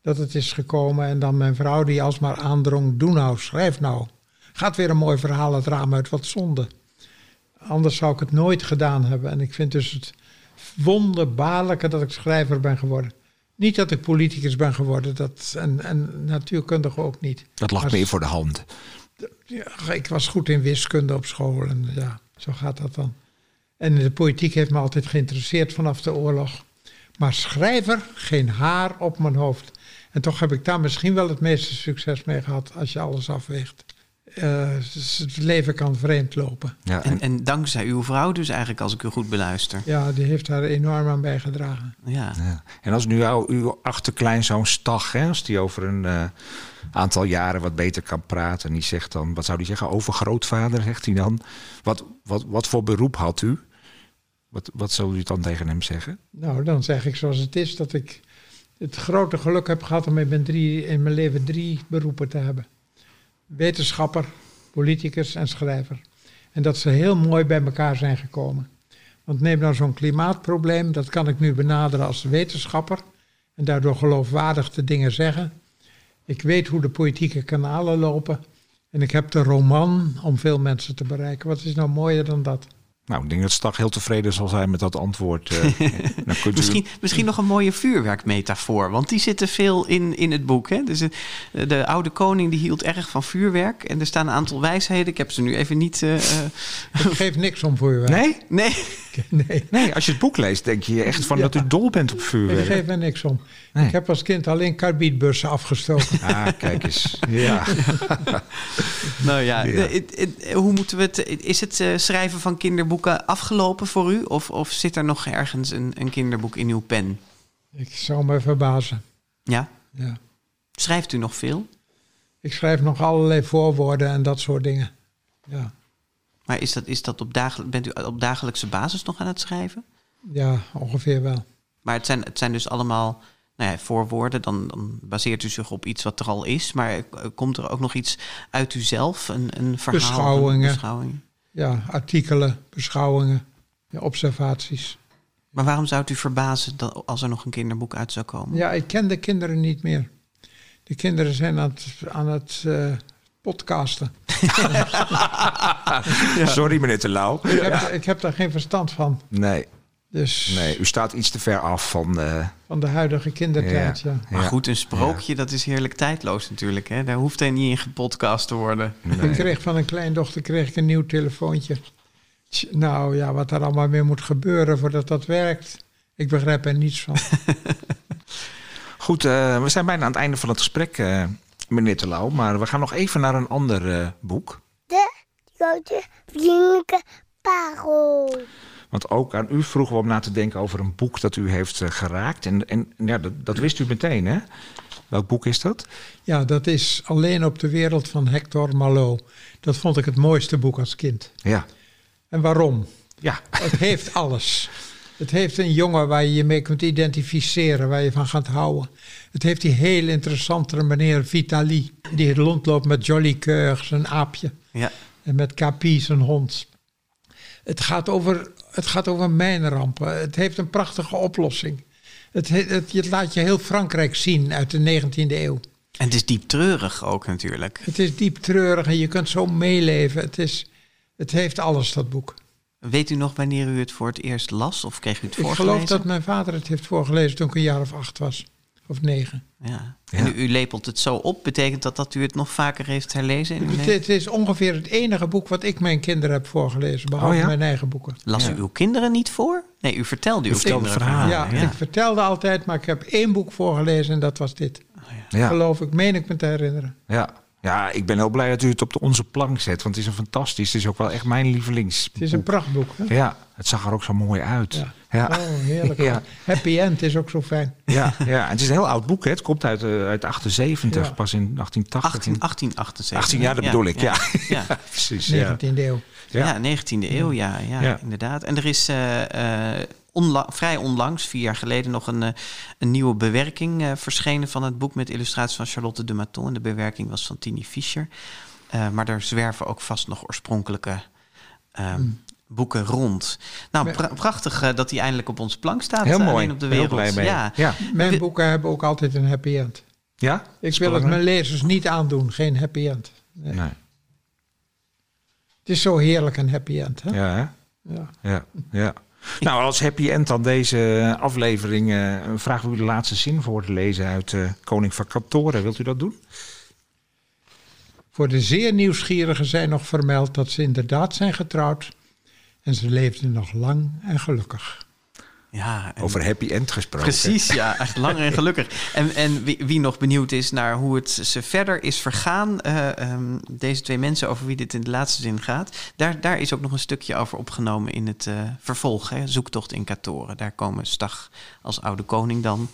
dat het is gekomen. En dan mijn vrouw die alsmaar aandrong, doe nou, schrijf nou. Gaat weer een mooi verhaal het raam uit, wat zonde. Anders zou ik het nooit gedaan hebben. En ik vind dus het wonderbaarlijke dat ik schrijver ben geworden. Niet dat ik politicus ben geworden, dat, en, en natuurkundige ook niet. Dat lag meer voor de hand. Ja, ik was goed in wiskunde op school en ja, zo gaat dat dan. En de politiek heeft me altijd geïnteresseerd vanaf de oorlog. Maar schrijver, geen haar op mijn hoofd. En toch heb ik daar misschien wel het meeste succes mee gehad als je alles afweegt. Uh, het leven kan vreemd lopen. Ja, en, en, dankzij uw vrouw dus eigenlijk, als ik u goed beluister. Ja, die heeft daar enorm aan bijgedragen. Ja. ja. En als nu jou, uw achterkleinzoon Stag, hè, als die over een uh, aantal jaren wat beter kan praten... en die zegt dan, wat zou die zeggen, over grootvader, zegt hij dan. Wat, wat, wat voor beroep had u? Wat, wat zou u dan tegen hem zeggen? Nou, dan zeg ik zoals het is, dat ik het grote geluk heb gehad... om in mijn, drie, in mijn leven drie beroepen te hebben wetenschapper, politicus en schrijver. En dat ze heel mooi bij elkaar zijn gekomen. Want neem nou zo'n klimaatprobleem, dat kan ik nu benaderen als wetenschapper en daardoor geloofwaardig de dingen zeggen. Ik weet hoe de politieke kanalen lopen en ik heb de roman om veel mensen te bereiken. Wat is nou mooier dan dat? Nou, ik denk dat Stag heel tevreden zal zijn met dat antwoord. (laughs) Uh, kunt misschien, misschien nog een mooie vuurwerkmetafoor, want die zitten veel in, in het boek. Hè? Dus de, de oude koning die hield erg van vuurwerk. En er staan een aantal wijsheden. Ik heb ze nu even niet... Uh, ik geef niks om vuurwerk. Nee? Nee. (laughs) nee. Nee, als je het boek leest, denk je echt van dat u dol bent op vuurwerk. Ik geef er niks om. Ik heb als kind alleen karbietbussen afgestoken. Ah, kijk eens. (laughs) Ja. (laughs) nou ja, ja. hoe moeten we het... Is het schrijven van kinderboeken afgelopen voor u? Of, of zit er nog ergens een, een kinderboek in uw pen? Ik zou me verbazen. Ja? Ja. Schrijft u nog veel? Ik schrijf nog allerlei voorwoorden en dat soort dingen. Ja. Maar is dat, is dat op dagelijk, bent u op dagelijkse basis nog aan het schrijven? Ja, ongeveer wel. Maar het zijn, het zijn dus allemaal nou ja, voorwoorden. Dan, dan baseert u zich op iets wat er al is. Maar komt er ook nog iets uit uzelf? Een, een verhaal? Beschouwingen. Een beschouwing? Ja, artikelen, beschouwingen, ja, observaties. Maar waarom zou het u verbazen dat als er nog een kinderboek uit zou komen? Ja, ik ken de kinderen niet meer. De kinderen zijn aan het, aan het uh, podcasten. (laughs) ja. Sorry, meneer Te Lauw. Ik, heb, ik heb daar geen verstand van. Nee. Dus, nee, u staat iets te ver af van... Uh... Van de huidige kindertijd, ja. Maar goed, een sprookje, dat is heerlijk tijdloos natuurlijk. Hè? Daar hoeft hij niet in gepodcast te worden. Nee. Ik kreeg van een kleindochter kreeg ik een nieuw telefoontje. Nou ja, wat er allemaal mee moet gebeuren voordat dat werkt. Ik begrijp er niets van. (laughs) Goed, uh, we zijn bijna aan het einde van het gesprek, uh, meneer Terlouw. Maar we gaan nog even naar een ander uh, boek. De grote vriendelijke parel. Want ook aan u vroegen we om na te denken over een boek dat u heeft geraakt. En, en ja, dat, dat wist u meteen, hè? Welk boek is dat? Ja, dat is Alleen op de wereld van Hector Malot. Dat vond ik het mooiste boek als kind. Ja. En waarom? Ja. Het heeft (laughs) alles. Het heeft een jongen waar je je mee kunt identificeren, waar je van gaat houden. Het heeft die heel interessante meneer Vitali, die rondloopt met Jolly Keur, zijn aapje. Ja. En met Capi, zijn hond. Het gaat over, het gaat over mijnrampen. Het heeft een prachtige oplossing. Het, het, het laat je heel Frankrijk zien uit de 19e eeuw. En het is diep treurig ook natuurlijk. Het is diep treurig en je kunt zo meeleven. Het, is, het heeft alles, dat boek. Weet u nog wanneer u het voor het eerst las of kreeg u het voorgelezen? Ik geloof dat mijn vader het heeft voorgelezen toen ik een jaar of acht was. Of negen. Ja. En u, u, lepelt het zo op. Betekent dat dat u het nog vaker heeft herlezen? In het, het, is ongeveer het enige boek wat ik mijn kinderen heb voorgelezen. Behalve oh ja? mijn eigen boeken. Las u uw kinderen niet voor? Nee, u vertelde uw vertelde kinderen verhalen. Ja, ik vertelde altijd, maar ik heb één boek voorgelezen en dat was dit. Oh, ja. Ja. Geloof ik, meen ik me te herinneren. Ja. Ja, ik ben heel blij dat u het op de onze plank zet. Want het is een fantastisch. Het is ook wel echt mijn lievelings. Het is een prachtboek. Hè? Ja, het zag er ook zo mooi uit. Ja. Ja. Oh, heerlijk. (laughs) Ja. Happy End is ook zo fijn. Ja, ja. En het is een heel oud boek. Hè. Het komt uit, uh, uit 78, Ja. pas in 1880. 18, 1878. 18 jaar, dat bedoel ik. Ja, ja. (laughs) precies. Ja. 19e eeuw. Ja, 19e eeuw, ja, ja, Ja. inderdaad. En er is eh, eh, onla- vrij onlangs, vier jaar geleden, nog een, eh, een nieuwe bewerking eh, verschenen van het boek met illustraties van Charlotte de Maton. En de bewerking was van Tini Fischer. Eh, maar er zwerven ook vast nog oorspronkelijke ehm, boeken rond. Nou, pra- prachtig eh, dat die eindelijk op onze plank staat. Heel mooi. alleen op de Ben heel wereld. blij mee. Ja. Ja. Mijn We- boeken hebben ook altijd een happy end. Ja? Ik wil het mijn lezers niet aandoen, geen happy end. Nee. Nee. Het is zo heerlijk een happy end. Hè? Ja, hè? Ja. Ja, ja. Nou, als happy end dan deze aflevering eh, vragen we u de laatste zin voor te lezen uit eh, Koning van Kantoren. Wilt u dat doen? Voor de zeer nieuwsgierigen zijn nog vermeld dat ze inderdaad zijn getrouwd. En ze leefden nog lang en gelukkig. Ja, en- Over happy end gesproken. Precies, ja, echt lang en gelukkig. En, en wie, wie nog benieuwd is naar hoe het ze verder is vergaan, eh, ehm, deze twee mensen over wie dit in de laatste zin gaat, daar, daar is ook nog een stukje over opgenomen in het eh, vervolg, hè, Zoektocht in Katoren. Daar komen Stag als oude koning dan.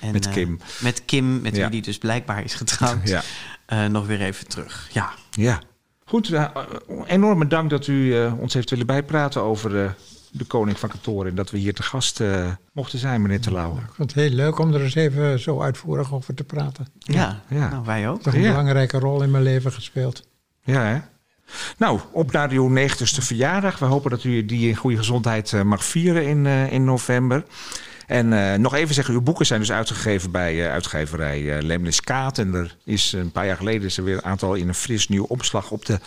En, Met eh, Kim. met Kim, met Ja. wie die dus blijkbaar is getrouwd, (laughs) Ja. eh, nog weer even terug. Ja, Ja. Goed, enorme dank dat u eh, ons heeft willen bijpraten over de Koning van Kantoren. En dat we hier te gast eh, mochten zijn, meneer Terlouw. Ik vond het heel leuk om er eens even zo uitvoerig over te praten. ja, ja. Nou, wij ook. Toch een Ja. belangrijke rol in mijn leven gespeeld. Ja, hè? Nou, op naar uw 90ste verjaardag. We hopen dat u die in goede gezondheid eh, mag vieren in, eh, in november. En eh, nog even zeggen, uw boeken zijn dus uitgegeven bij eh, uitgeverij uh, Lemnis Kaat. En er is een paar jaar geleden is er weer een aantal in een fris nieuw opslag op de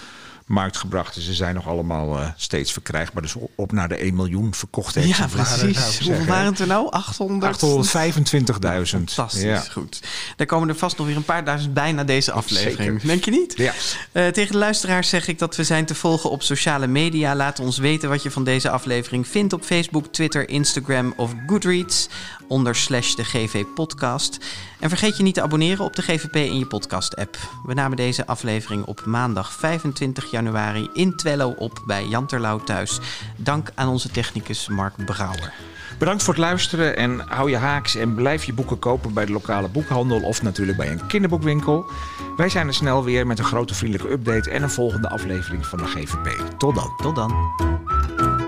markt gebracht. Dus ze zijn nog allemaal eh, steeds verkrijgbaar. Dus op- naar de 1 miljoen verkochte Ja, exemplaren, zou ik precies. Hoeveel waren het er nou? 800? 825.000. Fantastisch, Ja. goed. Daar komen er vast nog weer een paar duizend bij na deze aflevering. Zeker. Denk je niet? Ja. Eh, tegen de luisteraars zeg ik dat we zijn te volgen op sociale media. Laat ons weten wat je van deze aflevering vindt op Facebook, Twitter, Instagram of Goodreads. Onder slash de GV podcast. En vergeet je niet te abonneren op de GVP in je podcast app. We namen deze aflevering op maandag 25 januari in Twello op bij Jan Terlouw thuis. Dank aan onze technicus Mark Brouwer. Bedankt voor het luisteren en hou je haaks en blijf je boeken kopen bij de lokale boekhandel of natuurlijk bij een kinderboekwinkel. Wij zijn er snel weer met een grote vriendelijke update en een volgende aflevering van de GVP. Tot dan. Tot dan.